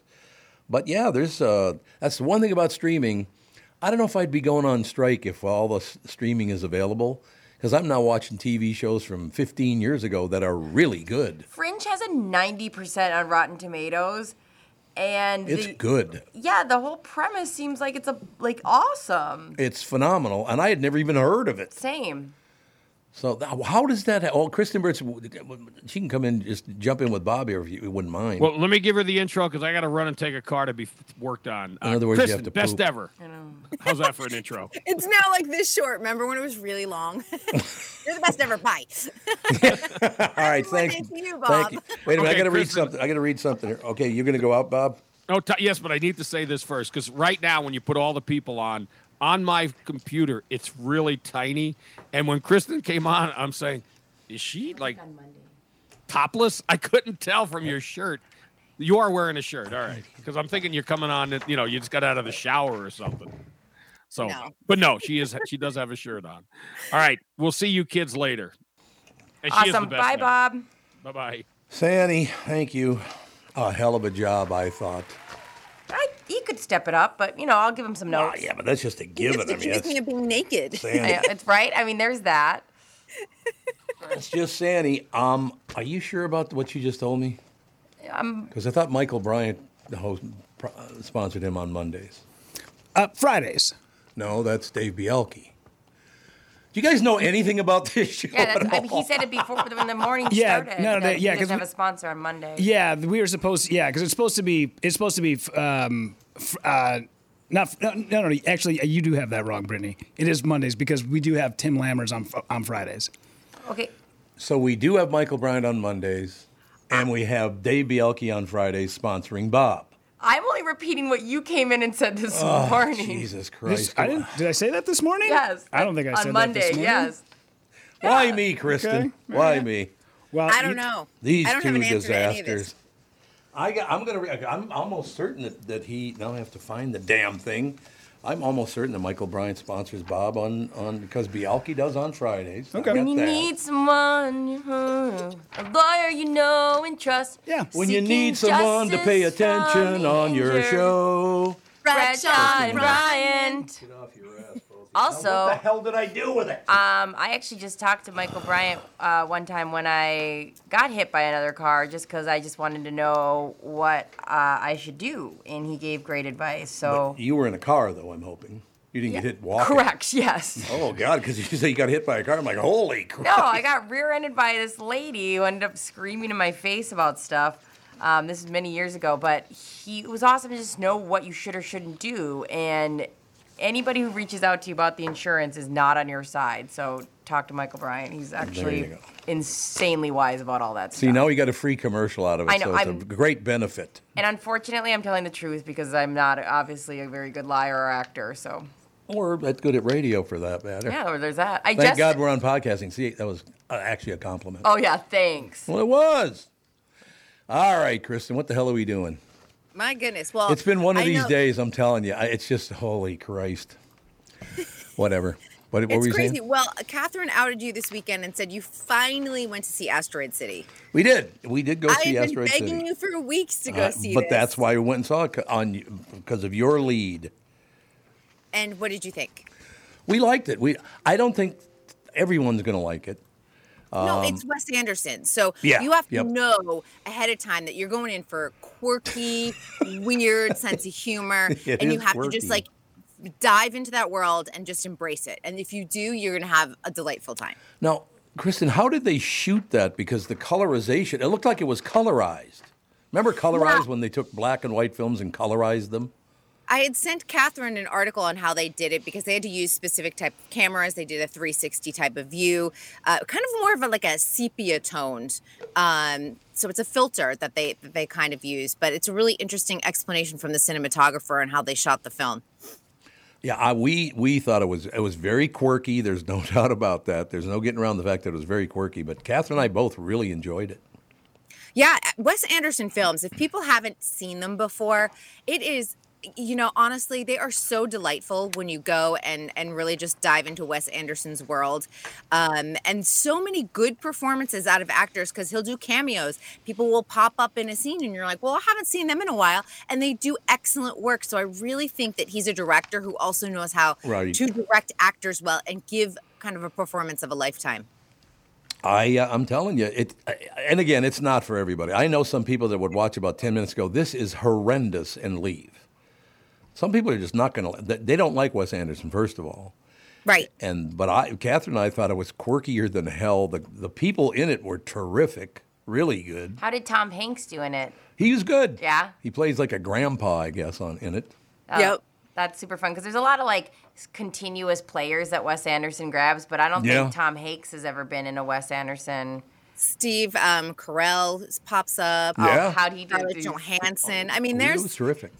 But yeah, there's uh, that's the one thing about streaming. I don't know if I'd be going on strike if all the s- streaming is available, because I'm now watching TV shows from 15 years ago that are really good. Fringe has a 90% on Rotten Tomatoes. And It's the, good. Yeah, the whole premise seems like it's a like awesome. It's phenomenal, and I had never even heard of it. Same. So how does that? ha- Oh, Kristyn Burtt, she can come in, just jump in with Bobby, if you wouldn't mind. Well, let me give her the intro because I got to run and take a car to be worked on. Uh, In other words, you have Kristen, to best poop. ever. How's that for an intro? <laughs> It's now like this short. Remember when it was really long? <laughs> You're the best ever pie. <laughs> All right, thanks. to you, Thank you. Bob. Wait a minute, I got to read something. I got to read something here. Okay, you're going to go out, Bob. Oh, t- yes, but I need to say this first because right now, when you put all the people on on my computer, it's really tiny. And when Kristyn came on, I'm saying, "Is she like topless?" I couldn't tell from your shirt. You are wearing a shirt, all right? Because I'm thinking you're coming on. You know, you just got out of the shower or something. So, No. but no, she is. She does have a shirt on. All right, we'll see you kids later. And she is the Awesome. best Bye, one. Bob. Bye bye. Sandy, thank you. A hell of a job, I thought. I, he could step it up, but you know, I'll give him some Ah, notes. yeah, but that's just a given. I mean, Accused me that's, of being naked. Sandy. Yeah, it's right. I mean, there's that. It's just Sandy. Um, are you sure about what you just told me? Um, Because I thought Michael Bryant, the host, pro- uh, sponsored him on Mondays. Uh, Fridays. No, that's Dave Bielke. Do you guys know anything about this show? yeah, that's, at I mean, he said it before when the morning <laughs> Yeah, started. no, no, that yeah, because doesn't have a sponsor on Monday. Yeah, we were supposed. Yeah, because it's supposed to be. It's supposed to be. Um, f- uh, not no, no, no. Actually, uh, you do have that wrong, Brittany. It is Mondays because we do have Tim Lammers on on Fridays. Okay. So we do have Michael Bryant on Mondays, and we have Dave Bielke on Fridays sponsoring Bob. I'm only repeating what you came in and said this Oh, morning. Jesus This, Christ. I didn't. Did I say that this morning? Yes. I don't think I on said Monday. that this morning. Yes. Why me, Kristyn? Okay. Why me? Well, I don't you- know. These I don't two have an answer to any of disasters. I got, I'm gonna. re- I'm almost certain that, that he. Now I have to find the damn thing. I'm almost certain that Michael Bryant sponsors Bob on, on because Bialki does on Fridays. Okay. When you that. need someone, uh, a lawyer you know and trust. Yeah. when you need someone to pay attention on your injured. show. Bradshaw and Bryant. Also, What the hell did I do with it? Um, I actually just talked to Michael Bryant uh, one time when I got hit by another car, just because I just wanted to know what uh, I should do, and he gave great advice. So you were in a car, though. I'm hoping you didn't get hit walking. correct, yes. Oh God, because you say you got hit by a car. I'm like, holy crap. No, I got rear-ended by this lady who ended up screaming in my face about stuff. Um, this is many years ago, but he it was awesome to just know what you should or shouldn't do. And anybody who reaches out to you about the insurance is not on your side. So talk to Michael Bryant. He's actually insanely wise about all that See, stuff. See, now we got a free commercial out of it, I know, so it's I'm- a great benefit. And unfortunately, I'm telling the truth because I'm not obviously a very good liar or actor. So Or that's good at radio for that matter. yeah, or there's that. I Thank just. God we're on podcasting. See, that was uh, actually a compliment. Oh yeah, thanks. Well, it was. All right, Kristyn, what the hell are we doing? My goodness. Well, It's been one of I these know- days, I'm telling you. It's just, holy Christ. Whatever. What, what It's were you crazy. saying? Well, Catherine outed you this weekend and said you finally went to see Asteroid City. We did. We did go I see have been Asteroid begging City. you for weeks to go Uh, see but this. that's why we went and saw it on because of your lead. And what did you think? We liked it. We. I don't think everyone's going to like it. No, it's Wes Anderson. So Um, yeah, you have to yep. know ahead of time that you're going in for quirky, weird <laughs> sense of humor, It and you have to just like dive into that world and just embrace it. And if you do, you're going to have a delightful time. Now, Kristyn, how did they shoot that? Because the colorization, it looked like it was colorized. Remember colorized when they took black and white films and colorized them? I had sent Catherine an article on how they did it because they had to use specific type of cameras. They did a 360 type of view, uh, kind of more of a like a sepia toned. Um, so it's a filter that they that they kind of use, but it's a really interesting explanation from the cinematographer on how they shot the film. Yeah, I, we we thought it was it was very quirky. There's no <laughs> doubt about that. There's no getting around the fact that it was very quirky. But Catherine and I both really enjoyed it. Yeah, Wes Anderson films, if people haven't seen them before, it is you know, honestly, they are so delightful when you go and and really just dive into Wes Anderson's world. Um, and so many good performances out of actors because he'll do cameos. People will pop up in a scene and you're like, well, I haven't seen them in a while. And they do excellent work. So I really think that he's a director who also knows how Right. to direct actors well and give kind of a performance of a lifetime. I uh, I'm telling you it. And again, it's not for everybody. I know some people that would watch about ten minutes go, "This is horrendous," and leave. Some people are just not going to. They don't like Wes Anderson, first of all. Right. And but I, Catherine and I thought it was quirkier than hell. The the people in it were terrific, really good. How did Tom Hanks do in it? He was good. Yeah. He plays like a grandpa, I guess, on in it. Oh, Yep. That's super fun because there's a lot of like continuous players that Wes Anderson grabs, but I don't Yeah. think Tom Hanks has ever been in a Wes Anderson Steve um, Carell pops up. Yeah. How'd he do? Scarlett Did- Johansson. I mean, He there's was terrific.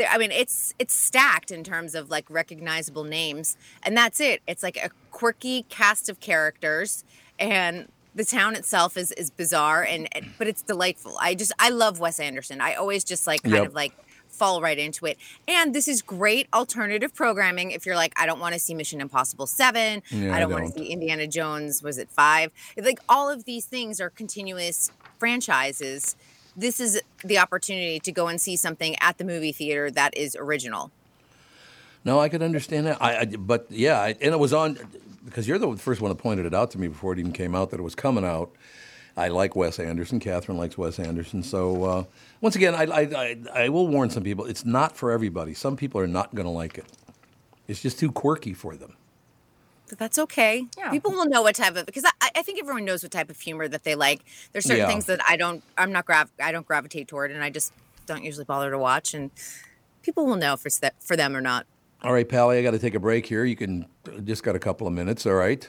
There, I mean, it's it's stacked in terms of like recognizable names, and that's it. It's like a quirky cast of characters, and the town itself is is bizarre, and but it's delightful. I just I love Wes Anderson. I always just like kind Yep. of like fall right into it. And this is great alternative programming if you're like, I don't want to see Mission Impossible Seven. Yeah, I I don't, want don't. to see Indiana Jones. Was it five? Like all of these things are continuous franchises. This is the opportunity to go and see something at the movie theater that is original. No, I could understand that. I, I but yeah, I, and it was on because you're the first one that pointed it out to me before it even came out that it was coming out. I like Wes Anderson. Catherine likes Wes Anderson. So uh, once again, I, I, I, I will warn some people: it's not for everybody. Some people are not going to like it. It's just too quirky for them. But that's okay. Yeah. People will know what type of because I, I think everyone knows what type of humor that they like. There's certain Yeah. things that I don't I'm not grav I don't gravitate toward and I just don't usually bother to watch and people will know if it's that for them or not. All right, Pally, I got to take a break here. You can just got a couple of minutes. All right.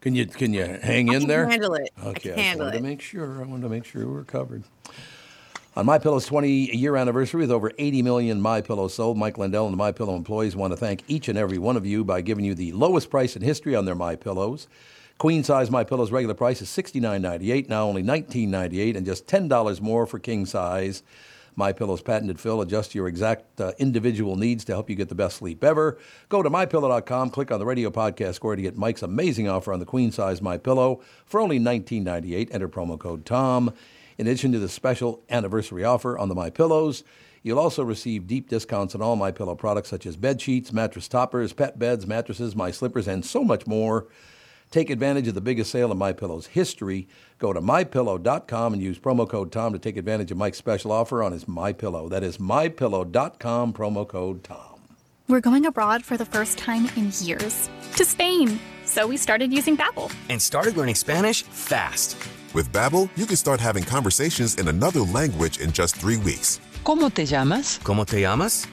Can you can you hang in can there? handle it. I Okay, I just handle wanted it. to make sure. I wanted to make sure we're covered. On My Pillow's 20 year anniversary, with over 80 million My Pillows sold, Mike Lindell and the My Pillow employees want to thank each and every one of you by giving you the lowest price in history on their My Pillows. Queen size My Pillow's regular price is $69.98, now only $19.98, and just $10 more for king size. My Pillow's patented fill adjusts your exact uh, individual needs to help you get the best sleep ever. Go to mypillow.com, click on the radio podcast square to get Mike's amazing offer on the queen size My Pillow for only $19.98. Enter promo code TOM. In addition to the special anniversary offer on the My Pillows, you'll also receive deep discounts on all My Pillow products such as bed sheets, mattress toppers, pet beds, mattresses, my slippers, and so much more. Take advantage of the biggest sale in My Pillow's history. Go to mypillow.com and use promo code TOM to take advantage of Mike's special offer on his My Pillow. That is mypillow.com promo code TOM. We're going abroad for the first time in years to Spain. So we started using Babbel. and started learning Spanish fast. With Babbel, you can start having conversations in another language in just three weeks. ¿Cómo te llamas? ¿Cómo te llamas?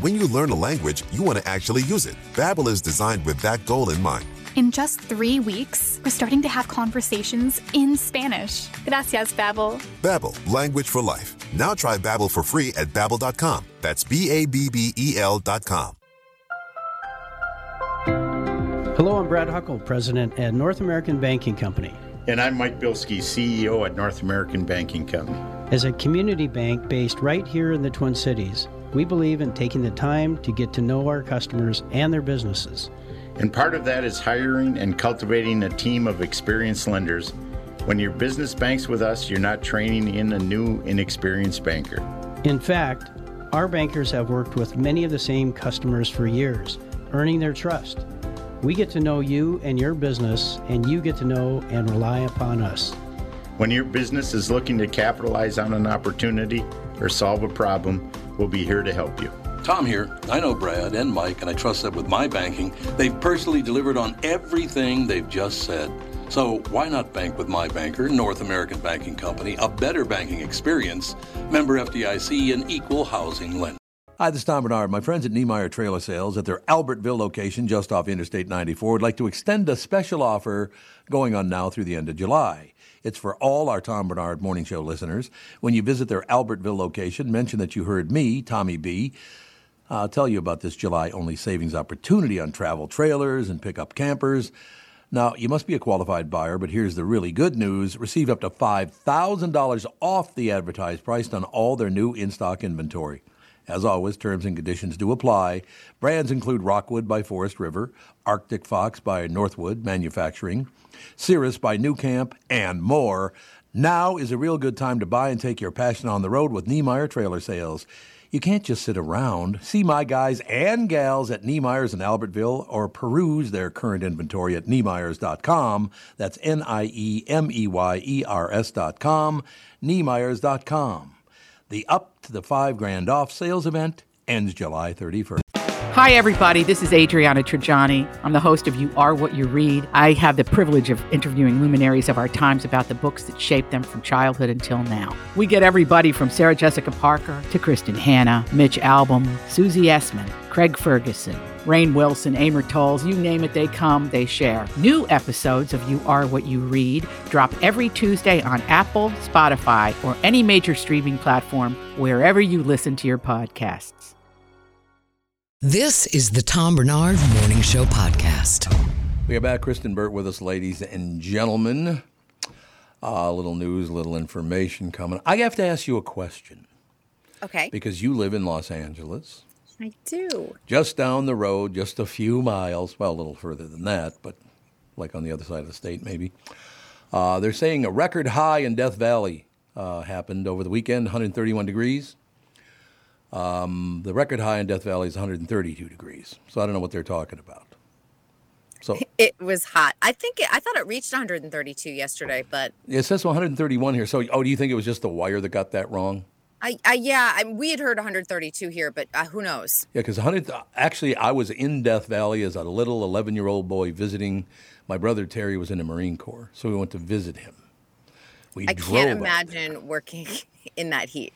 When you learn a language, you want to actually use it. Babbel is designed with that goal in mind. In just three weeks, we're starting to have conversations in Spanish. Gracias, Babbel. Babbel, language for life. Now try Babbel for free at babbel.com. That's B A B B E L dot com. Hello, I'm Brad Huckle, President at North American Banking Company. And I'm Mike Bilski, CEO at North American Banking Company. As a community bank based right here in the Twin Cities, we believe in taking the time to get to know our customers and their businesses. And part of that is hiring and cultivating a team of experienced lenders. When your business banks with us, you're not training in a new, inexperienced banker. In fact, our bankers have worked with many of the same customers for years, earning their trust. We get to know you and your business, and you get to know and rely upon us. When your business is looking to capitalize on an opportunity or solve a problem, we'll be here to help you. Tom here. I know Brad and Mike, and I trust that with my banking, they've personally delivered on everything they've just said. So why not bank with my banker, North American Banking Company, a better banking experience, member FDIC, and equal housing lender. Hi, this is Tom Barnard. My friends at Niemeyer Trailer Sales at their Albertville location just off Interstate 94 would like to extend a special offer going on now through the end of July. It's for all our Tom Barnard Morning Show listeners. When you visit their Albertville location, mention that you heard me, Tommy B. I'll tell you about this July only savings opportunity on travel trailers and pickup campers. Now, you must be a qualified buyer, but here's the really good news. Receive up to $5,000 off the advertised price on all their new in stock inventory. As always, terms and conditions do apply. Brands include Rockwood by Forest River, Arctic Fox by Northwood Manufacturing, Cirrus by nuCamp, and more. Now is a real good time to buy and take your passion on the road with Niemeyer Trailer Sales. You can't just sit around. See my guys and gals at Niemeyer's in Albertville or peruse their current inventory at Niemeyers.com. That's N I E M E Y E R S.com. Niemeyers.com. The Up to the Five Grand Off sales event ends July 31st. Hi, everybody. This is Adriana Trigiani. I'm the host of You Are What You Read. I have the privilege of interviewing luminaries of our times about the books that shaped them from childhood until now. We get everybody from Sarah Jessica Parker to Kristin Hannah, Mitch Albom, Susie Essman, Craig Ferguson, Rainn Wilson, Amor Towles, you name it, they come, they share. New episodes of You Are What You Read drop every Tuesday on Apple, Spotify, or any major streaming platform wherever you listen to your podcasts. This is the Tom Barnard Morning Show podcast. We are back. Kristyn Burtt with us, ladies and gentlemen. Uh, a little news, little information coming. I have to ask you a question Okay. because you live in Los Angeles. I do. just down the road, just a few miles, well, a little further than that, but like on the other side of the state, maybe. Uh, they're saying a record high in Death Valley uh, happened over the weekend, 131 degrees. Um, the record high in Death Valley is 132 degrees. So I don't know what they're talking about. So <laughs> It was hot. I think it, I thought it reached 132 yesterday, but it says 131 here. So, oh, do you think it was just the wire that got that wrong? I, I yeah, I, we had heard 132 here, but uh, who knows? Yeah, because 100. Actually, I was in Death Valley as a little 11 year old boy visiting. My brother Terry was in the Marine Corps, so we went to visit him. We I can't imagine working <laughs> in that heat.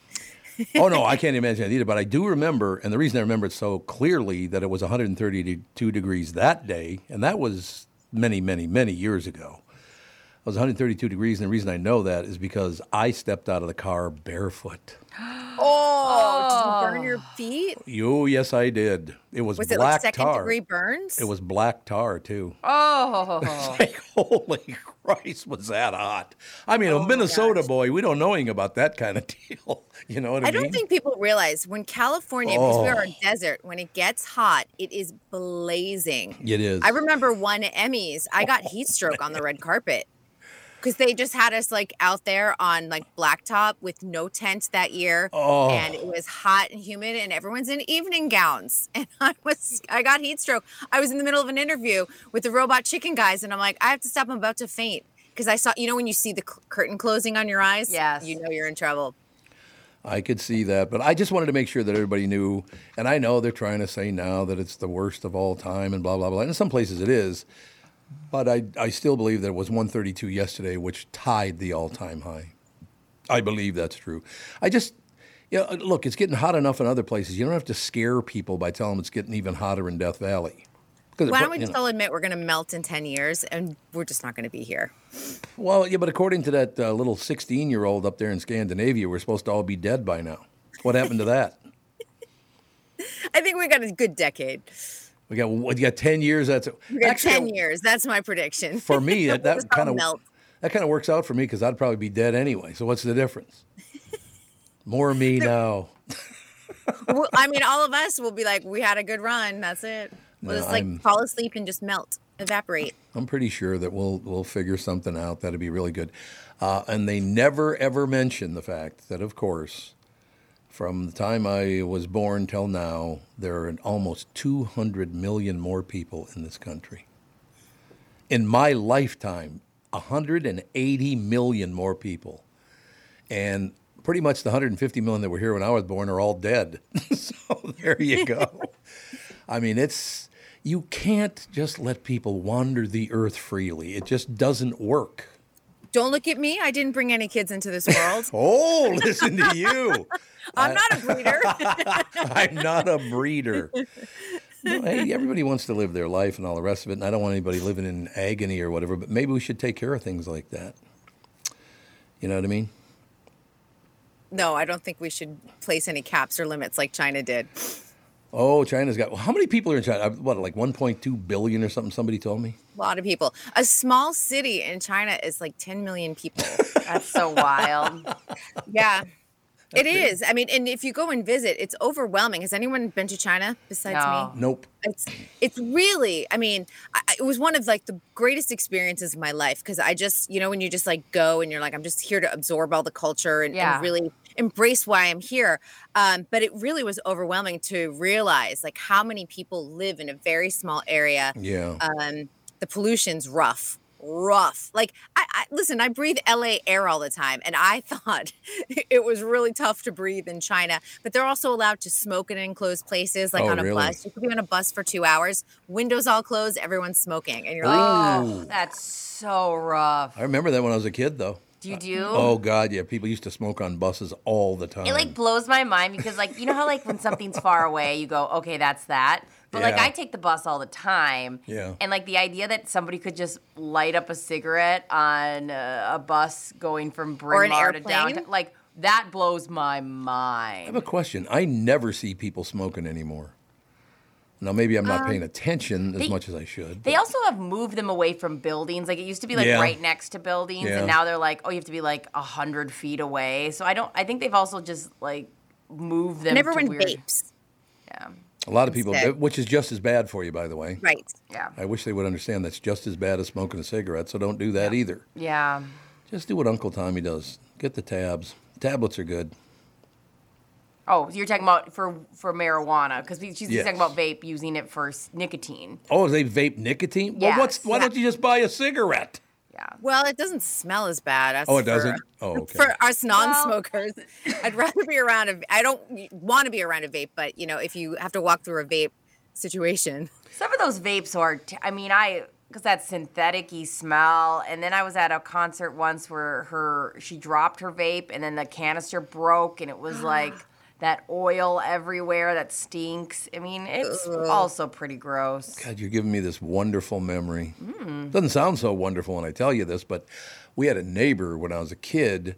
oh no, I <laughs> can't imagine it either. But I do remember, and the reason I remember it so clearly that it was 132 degrees that day, and that was many, many, many years ago. It was 132 degrees, and the reason I know that is because I stepped out of the car barefoot. <gasps> Oh, did you oh. burn your feet? Oh, yes, I did. It was, Was it like second tar. degree burns? It was black tar too. <laughs> Oh. Like, <laughs> holy Christ, was that hot? I mean, Oh a Minnesota boy, we don't know anything about that kind of deal. <laughs> You know what I, I mean? I don't think people realize when California, because we are a Oh. desert, when it gets hot, it is blazing. It is. I remember one Emmys, I got heat stroke on the red carpet because they just had us like out there on like blacktop with no tent that year, Oh. and it was hot and humid, and everyone's in evening gowns, <laughs> and I was I got heat stroke. I was in the middle of an interview with the robot chicken guys, and I'm like, I have to stop. I'm about to faint because I saw you know when you see the c- curtain closing on your eyes, Yes. you know you're in trouble. I could see that, but I just wanted to make sure that everybody knew. And I know they're trying to say now that it's the worst of all time and blah blah blah. And in some places it is, but I I still believe that it was 132 yesterday, which tied the all-time high. I believe that's true. I just. Yeah, uh, look, it's getting hot enough in other places. You don't have to scare people by telling them it's getting even hotter in Death Valley. Why don't we you just all admit we're going to melt in 10 years and we're just not going to be here? Well, yeah, but according to that uh, little 16 year old up there in Scandinavia, we're supposed to all be dead by now. What happened to that? <laughs> I think we got a good decade. We got you got 10 years. That's We got Actually, 10 years. That's my prediction. for me. That, <laughs> that kind of melt. that kind of works out for me because I'd probably be dead anyway. So what's the difference? <laughs> More me now. <laughs> Well, I mean, all of us will be like, we had a good run. That's it. We'll No, just like I'm- fall asleep and just melt, evaporate. I'm pretty sure that we'll we'll figure something out. That'd be really good. Uh, and they never ever mention the fact that, of course, from the time I was born till now, there are almost 200 million more people in this country. In my lifetime, 180 million more people, and pretty much the 150 million that were here when I was born are all dead. <laughs> so there you go. I mean, it's you can't just let people wander the earth freely. It just doesn't work. Don't look at me. I didn't bring any kids into this world. <laughs> Oh, listen to you. <laughs> I'm not a breeder. <laughs> I'm not a breeder. No, hey, everybody wants to live their life and all the rest of it, and I don't want anybody living in agony or whatever. But maybe we should take care of things like that. You know what I mean? no, I don't think we should place any caps or limits like China did. Oh, China's got. How many people are in China? What, like 1.2 billion or something? Somebody told me. A lot of people. A small city in China is like 10 million people. That's so <laughs> wild. Yeah. It is. I mean, and if you go and visit, it's overwhelming. Has anyone been to China besides No. me? Nope. It's it's really. I mean, I, I- it was one of like the greatest experiences of my life because I just, you know, when you just like go and you're like, I'm just here to absorb all the culture and, Yeah. and really embrace why I'm here. Um, but it really was overwhelming to realize like how many people live in a very small area. Yeah. Um, the pollution's rough rough like I, I listen i breathe la air all the time and i <laughs> thought it was really tough to breathe in china but they're also allowed to smoke in enclosed places like Oh, on a really? bus you could be on a bus for two hours windows all closed everyone's smoking and you're like Ooh. That's so rough. I remember that when I was a kid, though. Do you do? Oh God, yeah. People used to smoke on buses all the time. It like blows my mind because like you know how like when something's <laughs> far away you go okay that's that but like Yeah. I take the bus all the time Yeah. and like the idea that somebody could just light up a cigarette on uh, a bus going from Bryn Or an Mawr to airplane? downtown like that blows my mind. I mind. have a question. I never see people smoking anymore. Now maybe I'm not Um, paying attention as they- much as I should. They also have moved them away from buildings. Like it used to be like Yeah. right next to buildings, Yeah. and now they're like, oh, you have to be like a hundred feet away. So I don't. I think they've also just like moved them. And everyone to weird, vapes. Yeah. A lot of people, Instead. which is just as bad for you, by the way. Right. Yeah. I wish they would understand that's just as bad as smoking a cigarette. So don't do that either. Yeah. Just do what Uncle Tommy does. Get the tabs. Tablets are good. Oh, you're talking about for for marijuana because she's Yes. talking about vape using it for s- nicotine. Oh, they vape nicotine? Well, what's Yes. why don't you just buy a cigarette? Yeah. Well, it doesn't smell as bad. As Oh, it for- doesn't? Oh, <laughs> okay. For us non-smokers, I'd rather be around a. I don't want to be around a vape, but you know, if you have to walk through a vape situation, Some of those vapes are. T- I mean, I because that synthetic-y smell. And then I was at a concert once where her she dropped her vape and then the canister broke and it was <gasps> like that oil everywhere that stinks. I mean, it's also pretty gross. God, you're giving me this wonderful memory. Mm. Doesn't sound so wonderful when I tell you this, but we had a neighbor when I was a kid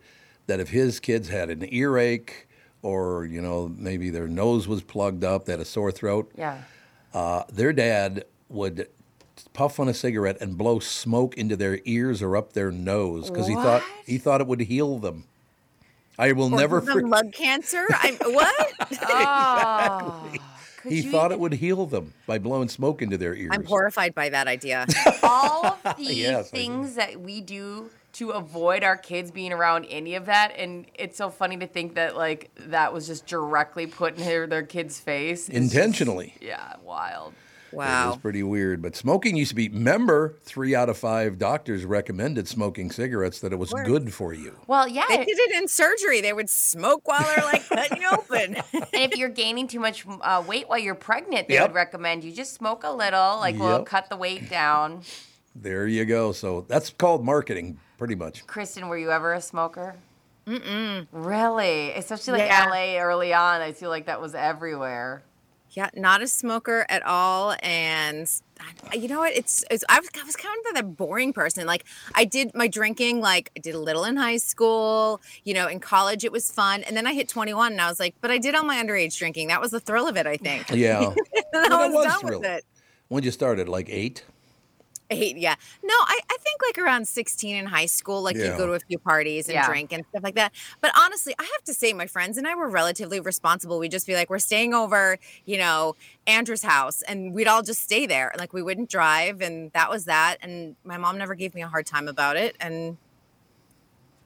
that if his kids had an earache or, you know, maybe their nose was plugged up, they had a sore throat, Yeah. uh, their dad would puff on a cigarette and blow smoke into their ears or up their nose because he thought he thought it would heal them. I will Or never give forget. lung cancer. I'm, what? <laughs> <laughs> Oh. He thought it would heal them by blowing smoke into their ears. I'm horrified by that idea. <laughs> all of the Yes, things that we do to avoid our kids being around any of that and it's so funny to think that like that was just directly put in their, their kids face It's just- Intentionally. yeah wild It was pretty weird. But smoking used to be, remember, three out of five doctors recommended smoking cigarettes that it was good for you. well yeah They did it in surgery. They would smoke while they're like <laughs> cutting you open. and <laughs> if you're gaining too much uh, weight while you're pregnant they Yep. would recommend you just smoke a little like we'll cut the weight down There you go. So that's called marketing, pretty much. kristyn were you ever a smoker Mm-mm. really especially like Yeah. la early on i feel like that was everywhere Yeah, not a smoker at all. And I- you know what? It's, it's I was I was kind of that boring person. Like I did my drinking, like I did a little in high school. You know, in college it was fun, and then I hit 21, and I was like, but I did all my underage drinking. That was the thrill of it, I think. Yeah. <laughs> I was, was done thrill. with it. When did you started, like eight? Eight, yeah. No, I, I think like around 16 in high school, like you go to a few parties and Yeah. drink and stuff like that. But honestly, I have to say, my friends and I were relatively responsible. We'd just be like, we're staying over, you know, Andrew's house, and we'd all just stay there. Like we wouldn't drive, and that was that. And my mom never gave me a hard time about it. And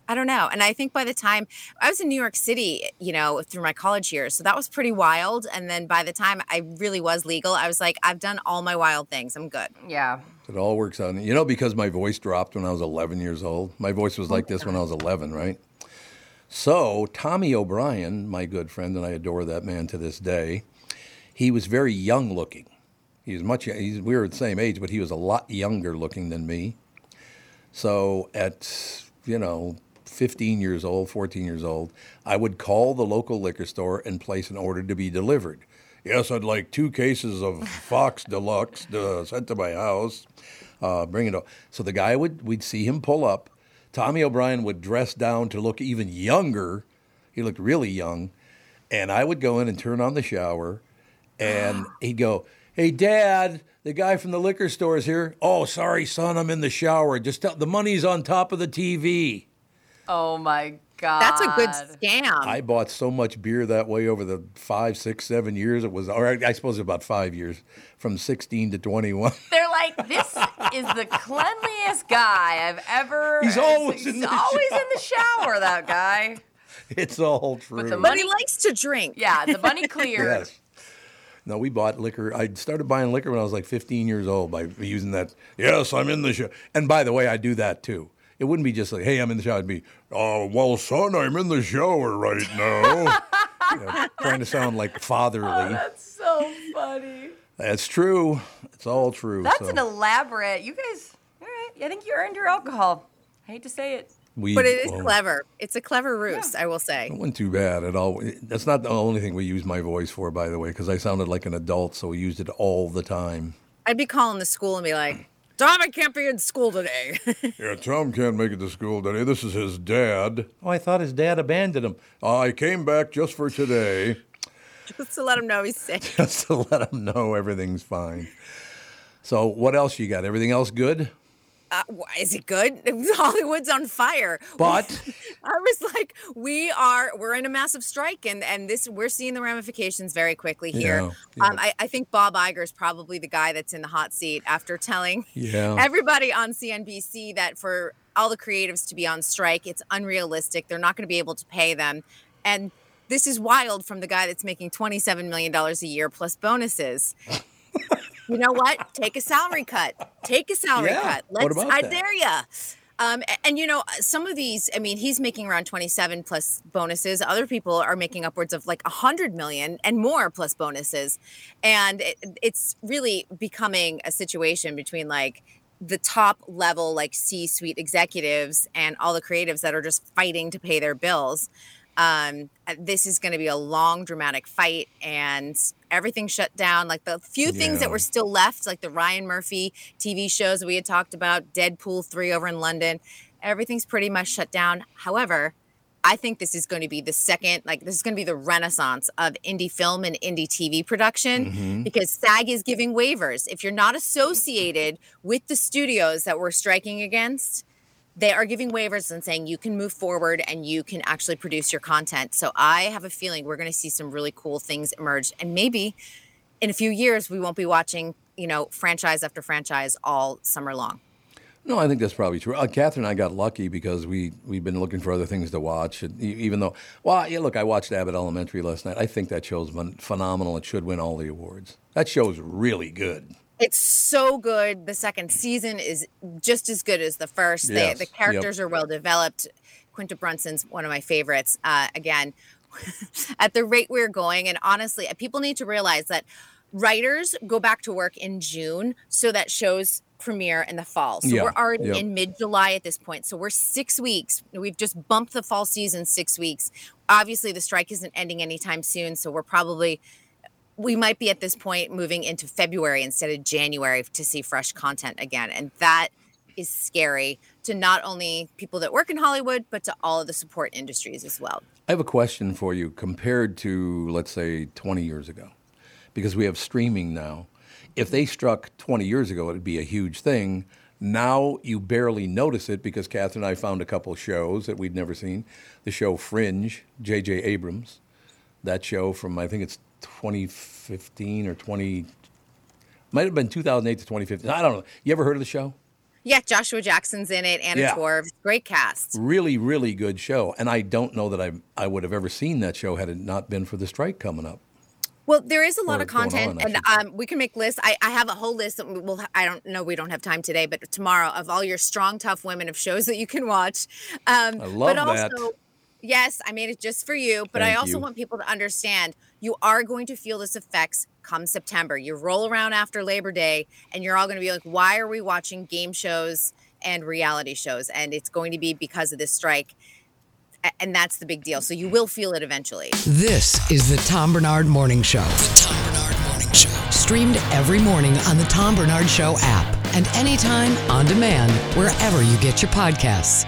I don't know. And I think by the time I was in New York City, you know, through my college years, so that was pretty wild. And then by the time I really was legal, I was like, I've done all my wild things. I'm good. yeah It all works out. You know, because my voice dropped when I was 11 years old. My voice was like this when I was 11, right? So, Tommy O'Brien, my good friend, and I adore that man to this day, he was very young looking. He was much, he's, we were the same age, but he was a lot younger looking than me. So, at, you know, 15 years old, 14 years old, I would call the local liquor store and place an order to be delivered. Yes, I'd like two cases of Fox Deluxe uh, sent to my house. Uh, bring it up. So the guy would, we'd see him pull up. Tommy O'Brien would dress down to look even younger. He looked really young. And I would go in and turn on the shower. And <gasps> he'd go, Hey, Dad, the guy from the liquor store is here. Oh, sorry, son, I'm in the shower. Just tell, the money's on top of the TV. Oh my god That's a good scam. I bought so much beer that way over the five, six, seven years. It was, or I suppose about five years, from 16 to 21. <laughs> They're like, this is the cleanliest guy I've ever. <laughs> He's always in the always in the shower. That guy. <laughs> it's all true. But the but he likes to drink. Yeah, the bunny clear. Yes. No, we bought liquor. I started buying liquor when I was like 15 years old by using that. Yes, I'm in the show. And by the way, I do that too. It wouldn't be just like, hey, I'm in the shower. It'd be, oh, well, son, I'm in the shower right now. <laughs> You know, trying to sound like fatherly. Oh, that's so funny. That's true. It's all true. That's so. an elaborate. You guys, all right. I think you earned your alcohol. I hate to say it. We, But it is well, clever. It's a clever ruse, I will say. It wasn't too bad at all. That's not the only thing we use my voice for, by the way, because I sounded like an adult, so we used it all the time. I'd be calling the school and be like, Tom, I can't be in school today. <laughs> Yeah, Tom can't make it to school today. This is his dad. Oh, I thought his dad abandoned him. I came back just for today, Just to let him know he's sick. <laughs> just to let him know everything's fine. So, what else you got? Everything else good? Uh, why is it good? <laughs> Hollywood's on fire. But <laughs> I was like, we are we're in a massive strike, and and this we're seeing the ramifications very quickly here. Yeah, Um, I, I think Bob Iger is probably the guy that's in the hot seat after telling Yeah. everybody on CNBC that for all the creatives to be on strike, it's unrealistic. They're not going to be able to pay them, and this is wild from the guy that's making twenty seven million dollars a year plus bonuses. You know what? Take a salary cut. Take a salary Yeah, cut. what Let's. about I that? dare you. Um, and you know, some of these, I mean, he's making around 27 plus bonuses. Other people are making upwards of like 100 million and more plus bonuses. And it, it's really becoming a situation between like the top level, like C suite executives and all the creatives that are just fighting to pay their bills. Um, uh, this is going to be a long, dramatic fight, and everything shut down. Like the few things that were still left, like the Ryan Murphy TV shows we had talked about, Deadpool 3 over in London, everything's pretty much shut down. However, I think this is going to be the second, like, this is going to be the renaissance of indie film and indie TV production Mhm. because SAG is giving waivers. If you're not associated with the studios that we're striking against, they are giving waivers and saying you can move forward and you can actually produce your content. So I have a feeling we're going to see some really cool things emerge. And maybe in a few years, we won't be watching, you know, franchise after franchise all summer long. No, I think that's probably true. Uh, Catherine and I got lucky because we we've been looking for other things to watch. And even though, well, yeah, look, I watched Abbott Elementary last night. I think that show's phenomenal. It should win all the awards. That show's really good. It's so good. The second season is just as good as the first. They, Yes. the Yep. characters are well developed. Quinta Brunson's one of my favorites. Uh, again, <laughs> at the rate we're going, and honestly, people need to realize that writers go back to work in June so that shows premiere in the fall. So Yeah. we're already Yep. in mid July at this point. So we're six weeks. We've just bumped the fall season six weeks. Obviously, the strike isn't ending anytime soon. So we're probably we might be at this point moving into February instead of January to see fresh content again. And that is scary to not only people that work in Hollywood, but to all of the support industries as well. I have a question for you compared to, let's say, 20 years ago, because we have streaming now. If they struck 20 years ago, it'd be a huge thing. Now you barely notice it because Catherine and I found a couple shows that we'd never seen. The show Fringe, J.J. Abrams, that show from, I think it's 2015 or 20, might have been 2008 to 2015. I don't know. You ever heard of the show? Yeah, Joshua Jackson's in it, Anna Yeah. Torv, great cast. Really, really good show. And I don't know that I, I would have ever seen that show had it not been for the strike coming up. Well, there is a lot Or of content, on, and um, we can make lists. I, I have a whole list. That we will I don't know. We don't have time today, but tomorrow of all your strong, tough women of shows that you can watch. Um, I love but also, that. Yes, I made it just for you. But I also you. want people to understand you are going to feel this effects come September. You roll around after Labor Day, and you're all going to be like, "Why are we watching game shows and reality shows?" And it's going to be because of this strike. And that's the big deal. So you will feel it eventually. This is the Tom Barnard Morning Show. The Tom Barnard Morning Show. Streamed every morning on the Tom Barnard Show app and anytime on demand wherever you get your podcasts.